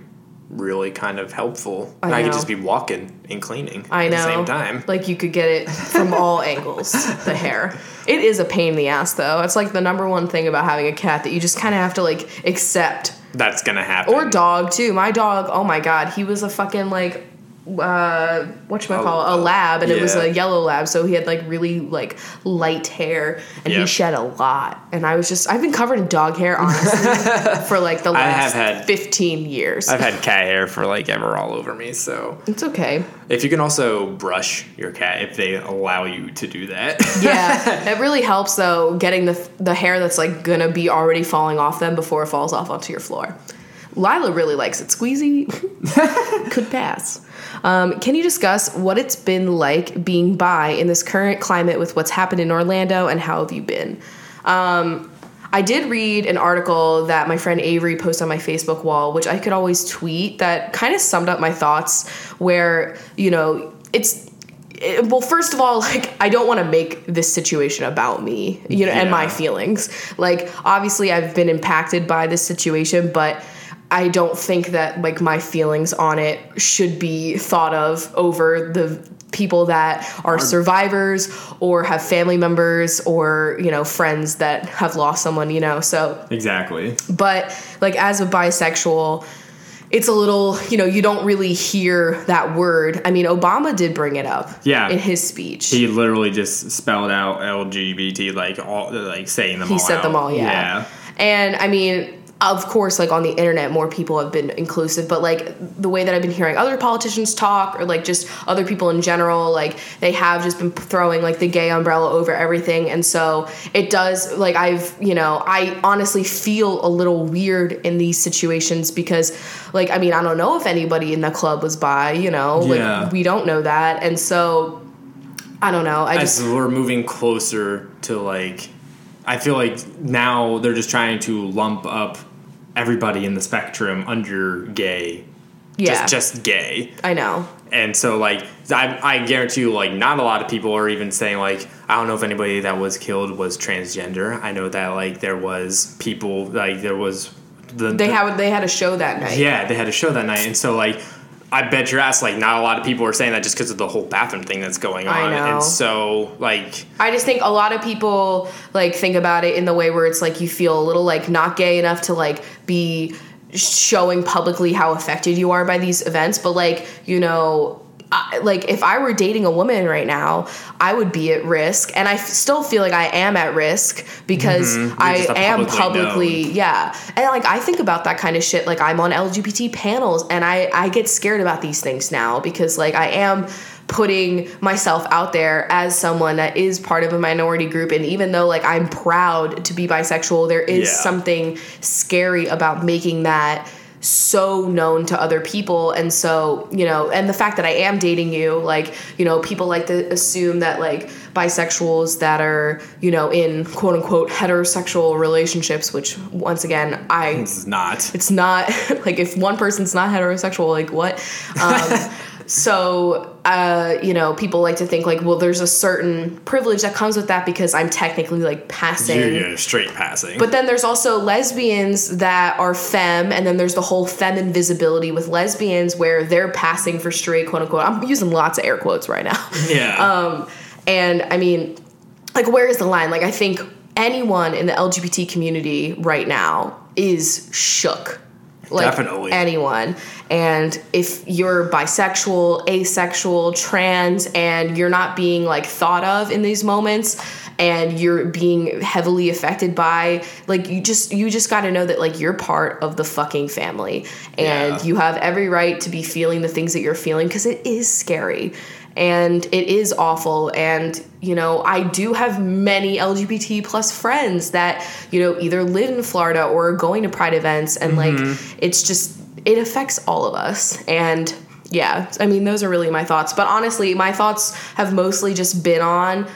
really kind of helpful. I I, could just be walking and cleaning I know. at the same time. Like you could get it from all (laughs) angles, the hair. It is a pain in the ass though. It's like the number one thing about having a cat that you just kind of have to like accept. That's gonna happen. Or dog too. My dog, oh my god, he was a fucking like uh what you call it a Oh, lab and it was a yellow lab so he had like really like light hair and he shed a lot. And i was just i've been covered in dog hair honestly (laughs) for like the last had- 15 years. I've had cat hair for like ever all over me. So. It's okay. If you can also brush your cat, if they allow you to do that. (laughs) yeah (laughs) it really helps though getting the the hair that's like gonna be already falling off them before it falls off onto your floor. Lila really likes it. Squeezy? Could pass um, can you discuss what it's been like being bi in this current climate with what's happened in orlando and how have you been um, I did read an article that my friend Avery posted on my Facebook wall, which I could always tweet, that kind of summed up my thoughts. Where, you know, it's it- well first of all (laughs) like i don't want to make this situation about me you know and my feelings like obviously i've been impacted by this situation but I don't think that like my feelings on it should be thought of over the people that are survivors or have family members or you know friends that have lost someone you know so Exactly. but like as a bisexual it's a little you know you don't really hear that word i mean obama did bring it up Yeah. in his speech He literally just spelled out LGBT, like all, like saying them he all. said out. them all yeah. Yeah. and i mean of course like on the internet more people have been inclusive but like the way that i've been hearing other politicians talk or like just other people in general like they have just been throwing like the gay umbrella over everything and so it does like i've you know i honestly feel a little weird in these situations because like i mean i don't know if anybody in the club was bi you know Yeah. like we don't know that and so i don't know i As just we're moving closer to like, I feel like now they're just trying to lump up everybody in the spectrum under gay. yeah Just, just gay. i know And so, like, I, I guarantee you, like, not a lot of people are even saying, like, I don't know if anybody that was killed was transgender. I know that, like, there was people, like, there was the. they the- had they had a show that night Yeah, they had a show that night. And so, like, I bet your ass, like, not a lot of people are saying that just because of the whole bathroom thing that's going on. I know. And so, like, I just think a lot of people like think about it in the way where it's like you feel a little like not gay enough to like be showing publicly how affected you are by these events, but like you know. I, like if I were dating a woman right now, I would be at risk, and I f- still feel like I am at risk because mm-hmm. I just a am publicly publicly, yeah. And like I think about that kind of shit. Like I'm on LGBT panels, and I I get scared about these things now because like I am putting myself out there as someone that is part of a minority group and even though like I'm proud to be bisexual there is Yeah. something scary about making that so known to other people and so you know and the fact that I am dating you like you know people like to assume that like bisexuals that are you know in quote unquote heterosexual relationships which once again I this is not. it's not (laughs) like if one person's not heterosexual like what um, (laughs) so uh, you know people like to think like well there's a certain privilege that comes with that because i'm technically like passing You're, you're straight passing. but then there's also lesbians that are femme, and then there's the whole femme invisibility with lesbians where they're passing for straight, quote unquote. I'm using lots of air quotes right now. (laughs) yeah. Um, and I mean, like, where is the line? Like, I think anyone in the LGBT community right now is shook. Like Definitely. anyone. And if you're bisexual, asexual, trans, and you're not being like thought of in these moments, and you're being heavily affected by like you just you just got to know that like you're part of the fucking family and Yeah. you have every right to be feeling the things that you're feeling because it is scary and it is awful and you know i do have many lgbt plus friends that you know either live in florida or are going to pride events and like mm-hmm. it's just it affects all of us. And yeah i mean those are really my thoughts. But honestly my thoughts have mostly just been on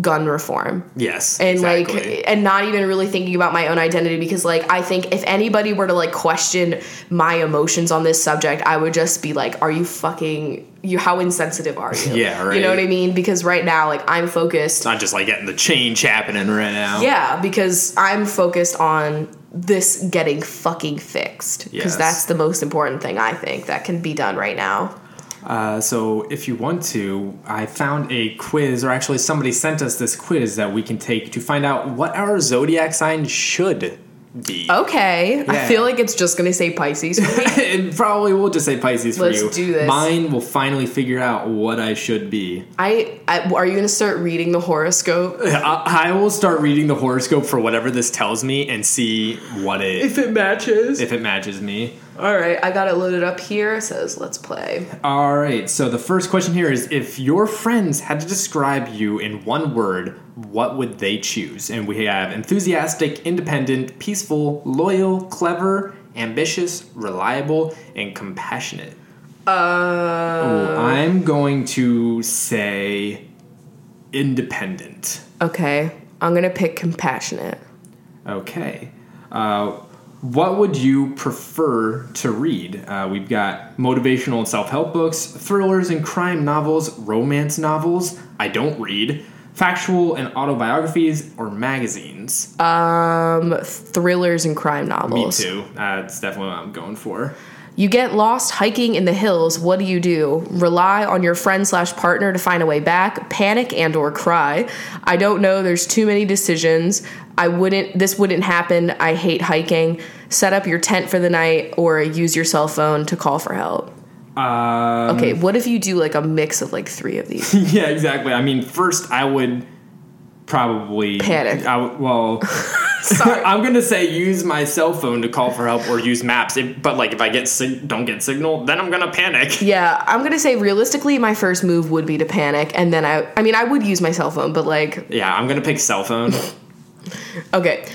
gun reform yes. and exactly. like and not even really thinking about my own identity because like i think if anybody were to like question my emotions on this subject i would just be like are you fucking you how insensitive are you (laughs) Yeah, right. you know what i mean because right now like i'm focused not just like getting the change happening right now. yeah because i'm focused on this getting fucking fixed because Yes. that's the most important thing i think that can be done right now Uh, so if you want to, I found a quiz, or actually somebody sent us this quiz that we can take to find out what our zodiac sign should be. Okay i feel like it's just gonna say pisces (laughs) it probably will just say Pisces for you. Let's do this. Mine will finally figure out what I should be. I, I are you gonna start reading the horoscope (laughs) I, I will start reading the horoscope for whatever this tells me and see what it if it matches if it matches me. All right, I got it loaded up here. It says, let's play. All right. So the first question here is if your friends had to describe you in one word, what would they choose? And we have enthusiastic, independent, peaceful, loyal, clever, ambitious, reliable, and compassionate. Uh, I'm going to say independent. Okay, I'm gonna pick compassionate. Okay. Uh, what would you prefer to read? Uh, we've got motivational and self help books, thrillers and crime novels, romance novels. I don't read. factual and autobiographies, or magazines? Um, thrillers and crime novels. Me too. That's definitely what I'm going for. You get lost hiking in the hills. What do you do? Rely on your friend slash partner to find a way back. Panic and or cry. I don't know. There's too many decisions. I wouldn't. This wouldn't happen. I hate hiking. Set up your tent for the night or use your cell phone to call for help. Um, Okay, what if you do like a mix of like three of these? (laughs) yeah, exactly. I mean, first I would probably Panic. I would- well, (laughs) (laughs) I'm gonna say use my cell phone to call for help or use maps. If, but like if I get sig- don't get signal, then I'm gonna panic. Yeah, I'm gonna say realistically, my first move would be to panic, and then I. I mean, I would use my cell phone, but like, Yeah, I'm gonna pick cell phone. Okay,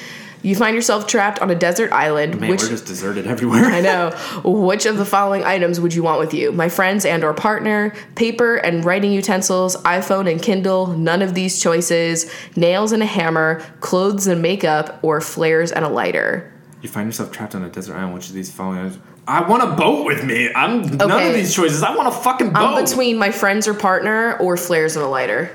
you find yourself trapped on a desert island. Man, which we're just deserted everywhere. I know. (laughs) Which of the following items would you want with you? My friends and or partner, paper and writing utensils, iPhone and Kindle, none of these choices, nails and a hammer, clothes and makeup, or flares and a lighter. You find yourself trapped on a desert island. Which of these following? items? I want a boat with me. I'm none of these choices. I want a fucking boat. I'm between my friends or partner or flares and a lighter.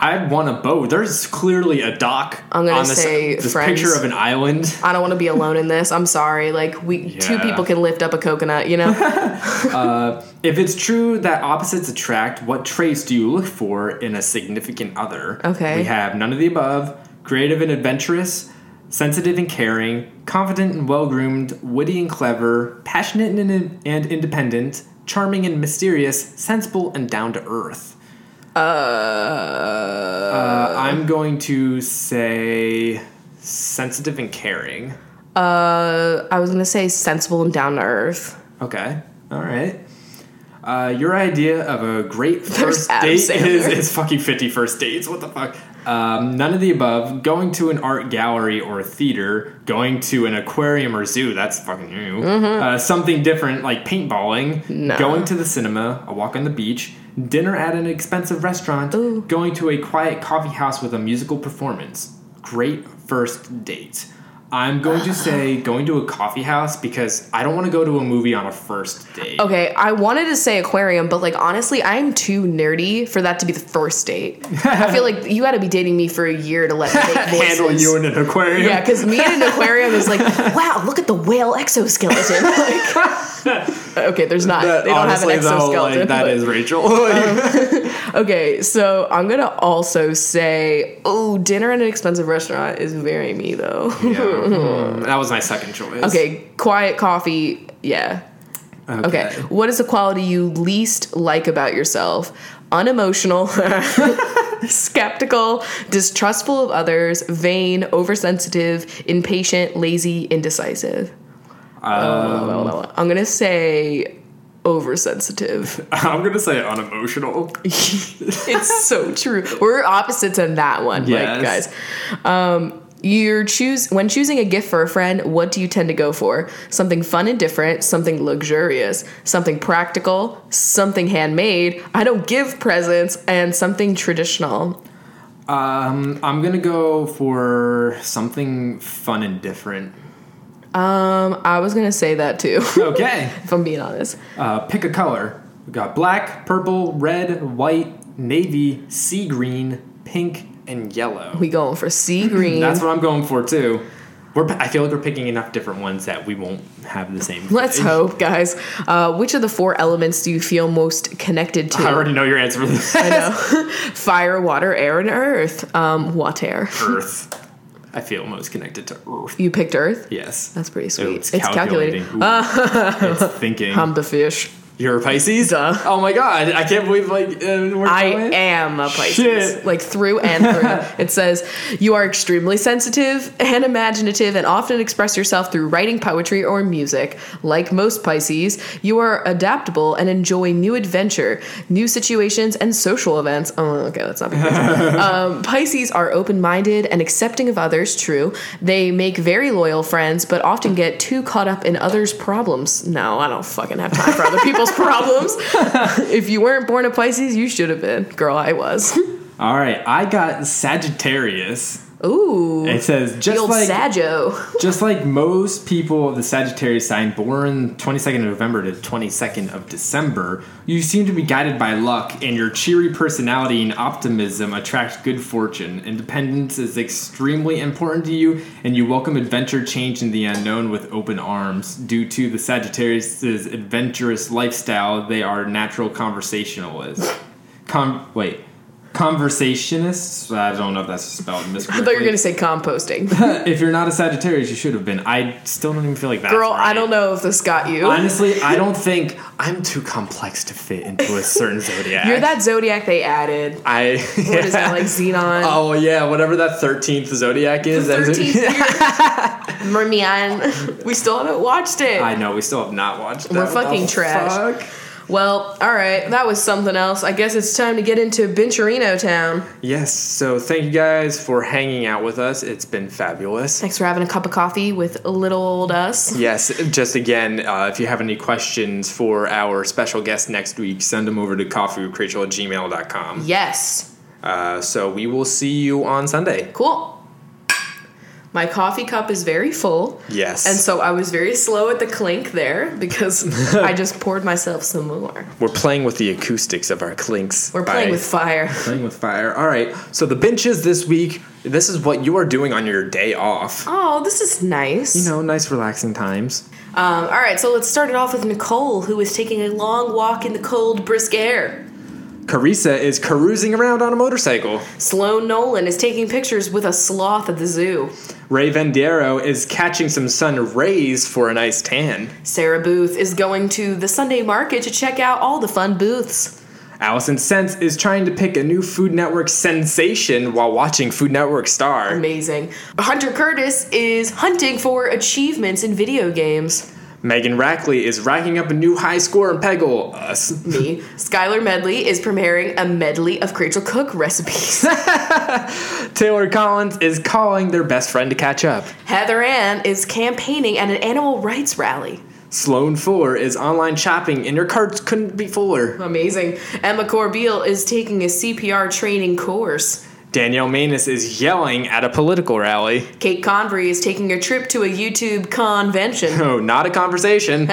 I want a boat. There's clearly a dock. I'm gonna on this, say this friends. picture of an island. I don't want to be alone in this. I'm sorry. Like we two people can lift up a coconut, you know? (laughs) Uh, if it's true that opposites attract, what traits do you look for in a significant other? Okay. We have none of the above, creative and adventurous, sensitive and caring, confident and well groomed, witty and clever, passionate and, and independent, charming and mysterious, sensible and down to earth. Uh, I'm going to say sensitive and caring. uh I was gonna say sensible and down to earth. Okay. All right. Uh, your idea of a great first date is, is fucking 50 first dates. What the fuck? Um, none of the above. Going to an art gallery or a theater. Going to an aquarium or zoo. That's fucking new. Uh, something different like paintballing. Mm-hmm. No. Going to the cinema. A walk on the beach. Dinner at an expensive restaurant. Going to a quiet coffee house with a musical performance. Great first date. I'm going to say (sighs) going to a coffee house because I don't want to go to a movie on a first date. Okay, I wanted to say aquarium, but like honestly, I'm too nerdy for that to be the first date. I feel like you got to be dating me for a year to let me. (laughs) Handle you in an aquarium. Yeah, because me in an aquarium is like, (laughs) wow, look at the whale exoskeleton. (laughs) Like, okay, there's not. That- they don't have an honestly, though, exoskeleton. like, that but- is Rachel. Um, Okay, so I'm gonna also say, oh, dinner at an expensive restaurant is very me though. Yeah. Hmm, (laughs) that was my second choice. okay, quiet coffee, yeah. Okay. What is the quality you least like about yourself? Unemotional, (laughs) skeptical, distrustful of others, vain, oversensitive, impatient, lazy, indecisive. Um, I'm gonna say oversensitive. (laughs) I'm gonna say unemotional. (laughs) it's so true. We're opposites in that one, like guys. Um, you're choose when choosing a gift for a friend. What do you tend to go for? Something fun and different, something luxurious, something practical, something handmade. I don't give presents, and something traditional. Um, I'm gonna go for something fun and different. Um, I was gonna say that too, (laughs) Okay. if I'm being honest. Uh, pick a color. We got black, purple, red, white, navy, sea green, pink, and yellow. We going for sea (clears throat) green. That's what I'm going for too. We're, I feel like we're picking enough different ones that we won't have the same. Let's hope, guys. Uh, which of the four elements do you feel most connected to? I already know your answer for this. I know. (laughs) Fire, water, air, and earth. Um, water. Earth. (laughs) I feel most connected to Earth. You picked earth? Yes. That's pretty sweet. it's, it's calculating. calculating. (laughs) It's thinking. I'm the fish. You're a Pisces? Duh. Oh my god, I can't believe like uh, we're I going. am a Pisces. Shit. Like through and through. (laughs) it says, You are extremely sensitive and imaginative and often express yourself through writing poetry or music. Like most Pisces, you are adaptable and enjoy new adventure, new situations, and social events. Oh, okay, that's not good. (laughs) um, Pisces are open minded and accepting of others, true. They make very loyal friends, but often get too caught up in others' problems. No, I don't fucking have time for other (laughs) people's problems. (laughs) if you weren't born a Pisces, you should have been. Girl, I was. All right, I got Sagittarius. Ooh. It says just like Sajo. (laughs) just like most people of the Sagittarius sign born 22nd of November to 22nd of December, you seem to be guided by luck, and your cheery personality and optimism attract good fortune. Independence is extremely important to you, and you welcome adventure, change, and the unknown with open arms. Due to the Sagittarius's adventurous lifestyle, they are natural conversationalists. Com- wait. Conversationists? I don't know if that's spelled (laughs) I thought you were going to say composting. (laughs) if you're not a Sagittarius, you should have been. I still don't even feel like that. Girl, I don't know if this got you. Honestly, I don't (laughs) think I'm too complex to fit into a certain zodiac. You're that zodiac they added. I. What is that, like Xenon? Oh yeah, whatever that thirteenth zodiac is. that's 13th year. Mermion. We still haven't watched it. I know we still have not watched. We're fucking trash. fuck? Well, all right, that was something else. I guess it's time to get into Bencherino Town. Yes. So thank you guys for hanging out with us. It's been fabulous. Thanks for having a cup of coffee with little old us. Yes, just again, uh, if you have any questions for our special guest next week, send them over to coffeewithrachel at gmail.com. Yes. Uh, so we will see you on Sunday. Cool. My coffee cup is very full. Yes. And so I was very slow at the clink there because (laughs) I just poured myself some more. We're playing with the acoustics of our clinks. We're playing by- with fire. Playing with fire. All right. So the benches this week, this is what you are doing on your day off. Oh, this is nice. You know, nice relaxing times. Um, all right, so let's start it off with Nicole, who is taking a long walk in the cold, brisk air. Carissa is carousing around on a motorcycle. Sloan Nolan is taking pictures with a sloth at the zoo. Ray Vendiero is catching some sun rays for a nice tan. Sarah Booth is going to the Sunday market to check out all the fun booths. Allison Sense is trying to pick a new Food Network sensation while watching Food Network Star. Amazing. Hunter Curtis is hunting for achievements in video games. Megan Rackley is racking up a new high score in Peggle. Uh, Us. Me. Skylar Medley is preparing a medley of Rachel Cook recipes. (laughs) Taylor Collins is calling their best friend to catch up. Heather Ann is campaigning at an animal rights rally. Sloan Fuller is online shopping and her carts couldn't be fuller. Amazing. Emma Corbeil is taking a CPR training course. Danielle Manus is yelling at a political rally. Kate Convery is taking a trip to a YouTube convention. (laughs) Oh, not a conversation.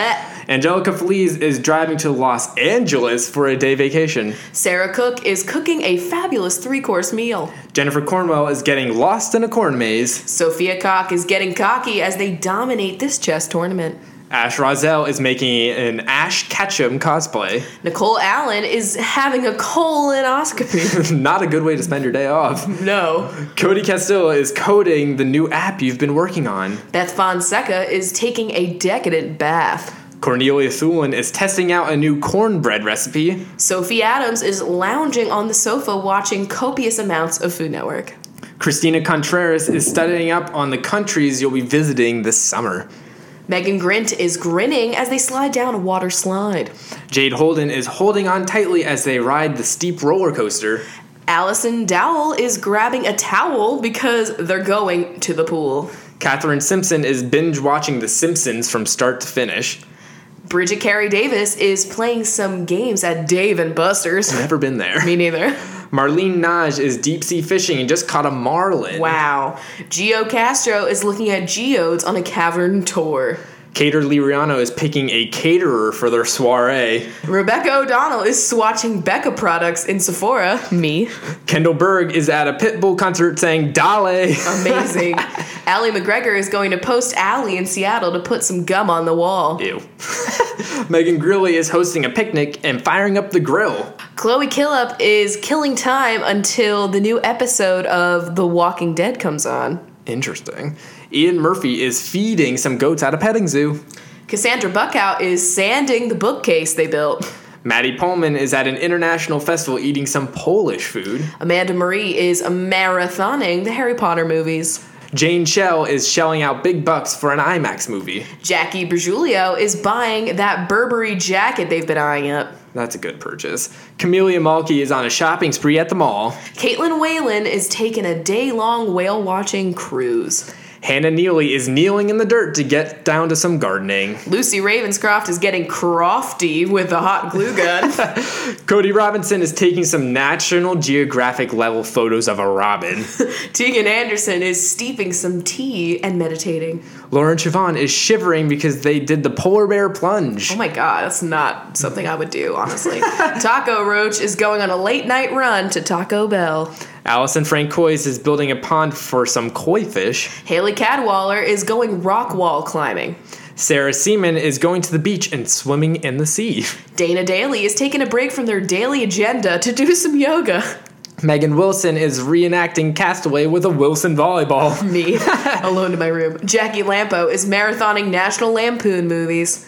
Angelica Feliz is driving to Los Angeles for a day vacation. Sarah Cook is cooking a fabulous three course meal. Jennifer Cornwell is getting lost in a corn maze. Sophia Cock is getting cocky as they dominate this chess tournament. Ash Rozelle is making an Ash Ketchum cosplay. Nicole Allen is having a colonoscopy. (laughs) Not a good way to spend your day off. no. Cody Castillo is coding the new app you've been working on. Beth Fonseca is taking a decadent bath. Cornelia Thulin is testing out a new cornbread recipe. Sophie Adams is lounging on the sofa watching copious amounts of Food Network. Christina Contreras is studying up on the countries you'll be visiting this summer. Megan Grint is grinning as they slide down a water slide. Jade Holden is holding on tightly as they ride the steep roller coaster. Allison Dowell is grabbing a towel because they're going to the pool. Catherine Simpson is binge watching The Simpsons from start to finish. Bridget Carey Davis is playing some games at Dave and Buster's. Never been there. Me neither. (laughs) Marlene Naj is deep sea fishing and just caught a marlin. Wow. Gio Castro is looking at geodes on a cavern tour. Cater Liriano is picking a caterer for their soiree. Rebecca O'Donnell is swatching Becca products in Sephora. Me. Kendall Berg is at a Pitbull concert saying Dale. Amazing. (laughs) Allie McGregor is going to Post Alley in Seattle to put some gum on the wall. Ew. (laughs) Megan Grilly is hosting a picnic and firing up the grill. Chloe Killup is killing time until the new episode of The Walking Dead comes on. Interesting. Ian Murphy is feeding some goats at a petting zoo. Cassandra Buckout is sanding the bookcase they built. Maddie Pullman is at an international festival eating some Polish food. Amanda Marie is marathoning the Harry Potter movies. Jane Shell is shelling out big bucks for an IMAX movie. Jackie Bergiulio is buying that Burberry jacket they've been eyeing up. That's a good purchase. Camelia Malky is on a shopping spree at the mall. Caitlin Whalen is taking a day long whale watching cruise. Hannah Neely is kneeling in the dirt to get down to some gardening. Lucy Ravenscroft is getting crofty with a hot glue gun. (laughs) Cody Robinson is taking some National Geographic level photos of a robin. (laughs) Tegan Anderson is steeping some tea and meditating. Lauren Chavon is shivering because they did the polar bear plunge. Oh my god, that's not something I would do, honestly. (laughs) Taco Roach is going on a late night run to Taco Bell. Allison Francois is building a pond for some koi fish. Haley Cadwaller is going rock wall climbing. Sarah Seaman is going to the beach and swimming in the sea. Dana Daly is taking a break from their daily agenda to do some yoga. Megan Wilson is reenacting Castaway with a Wilson volleyball. Me, (laughs) alone in my room. Jackie Lampo is marathoning National Lampoon movies.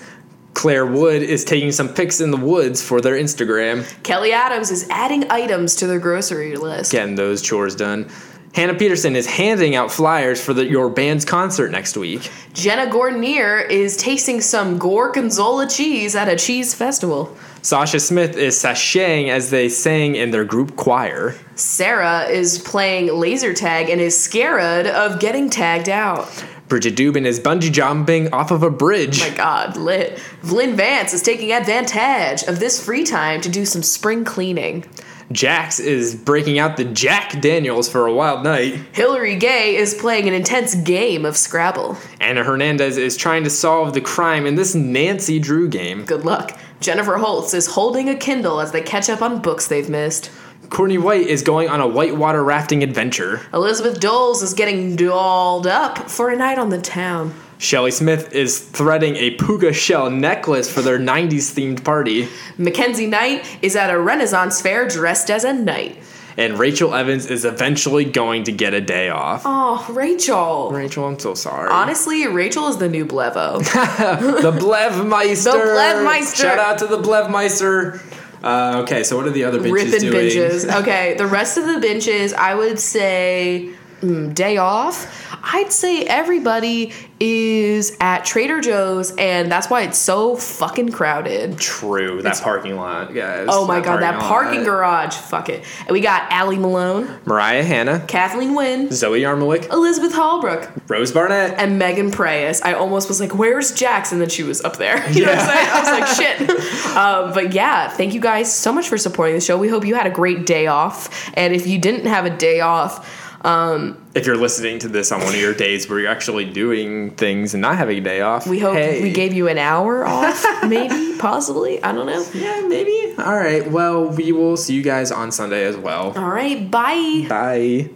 Claire Wood is taking some pics in the woods for their Instagram, Kelly Adams is adding items to their grocery list. getting those chores done. Hannah Peterson is handing out flyers for the, your band's concert next week. Jenna Gordonier is tasting some Gorgonzola cheese at a cheese festival. Sasha Smith is sashaying as they sang in their group choir. Sarah is playing laser tag and is scared of getting tagged out. Bridget Dubin is bungee jumping off of a bridge. My God, lit. Vlyn Vance is taking advantage of this free time to do some spring cleaning. Jax is breaking out the Jack Daniels for a wild night. Hillary Gay is playing an intense game of Scrabble. Anna Hernandez is trying to solve the crime in this Nancy Drew game. Good luck. Jennifer Holtz is holding a Kindle as they catch up on books they've missed. Courtney White is going on a whitewater rafting adventure. Elizabeth Doles is getting dolled up for a night on the town. Shelly Smith is threading a puka shell necklace for their 90s themed party. Mackenzie Knight is at a Renaissance fair dressed as a knight. And Rachel Evans is eventually going to get a day off. Oh, Rachel. Rachel, I'm so sorry. Honestly, Rachel is the new Blevo. (laughs) the Blevmeister. The Blevmeister. Shout out to the Blevmeister. Uh, okay, so what are the other bitches Ripping doing? binges. (laughs) Okay, the rest of the benches, I would say mm, day off. I'd say everybody is at Trader Joe's, and that's why it's so fucking crowded. True, that parking lot, guys. Oh my god, that lot. parking garage. Fuck it. And we got Allie Malone, Mariah Hanna, Kathleen Wynn, Zoe Yarmolick, Elizabeth Hallbrook, Rose Barnett. and Megan Preyes. I almost was like, "Where's Jax?" And then she was up there. (laughs) You know what I'm saying? I was like, "Shit." (laughs) um, but yeah, thank you guys so much for supporting the show. We hope you had a great day off, and if you didn't have a day off, um, if you're listening to this on one of your days where you're actually doing things and not having a day off, we hope hey. we gave you an hour (laughs) off, maybe, possibly. I don't know. Yeah, maybe. All right. Well, we will see you guys on Sunday as well. All right, bye. Bye.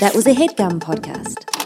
That was a headgum podcast.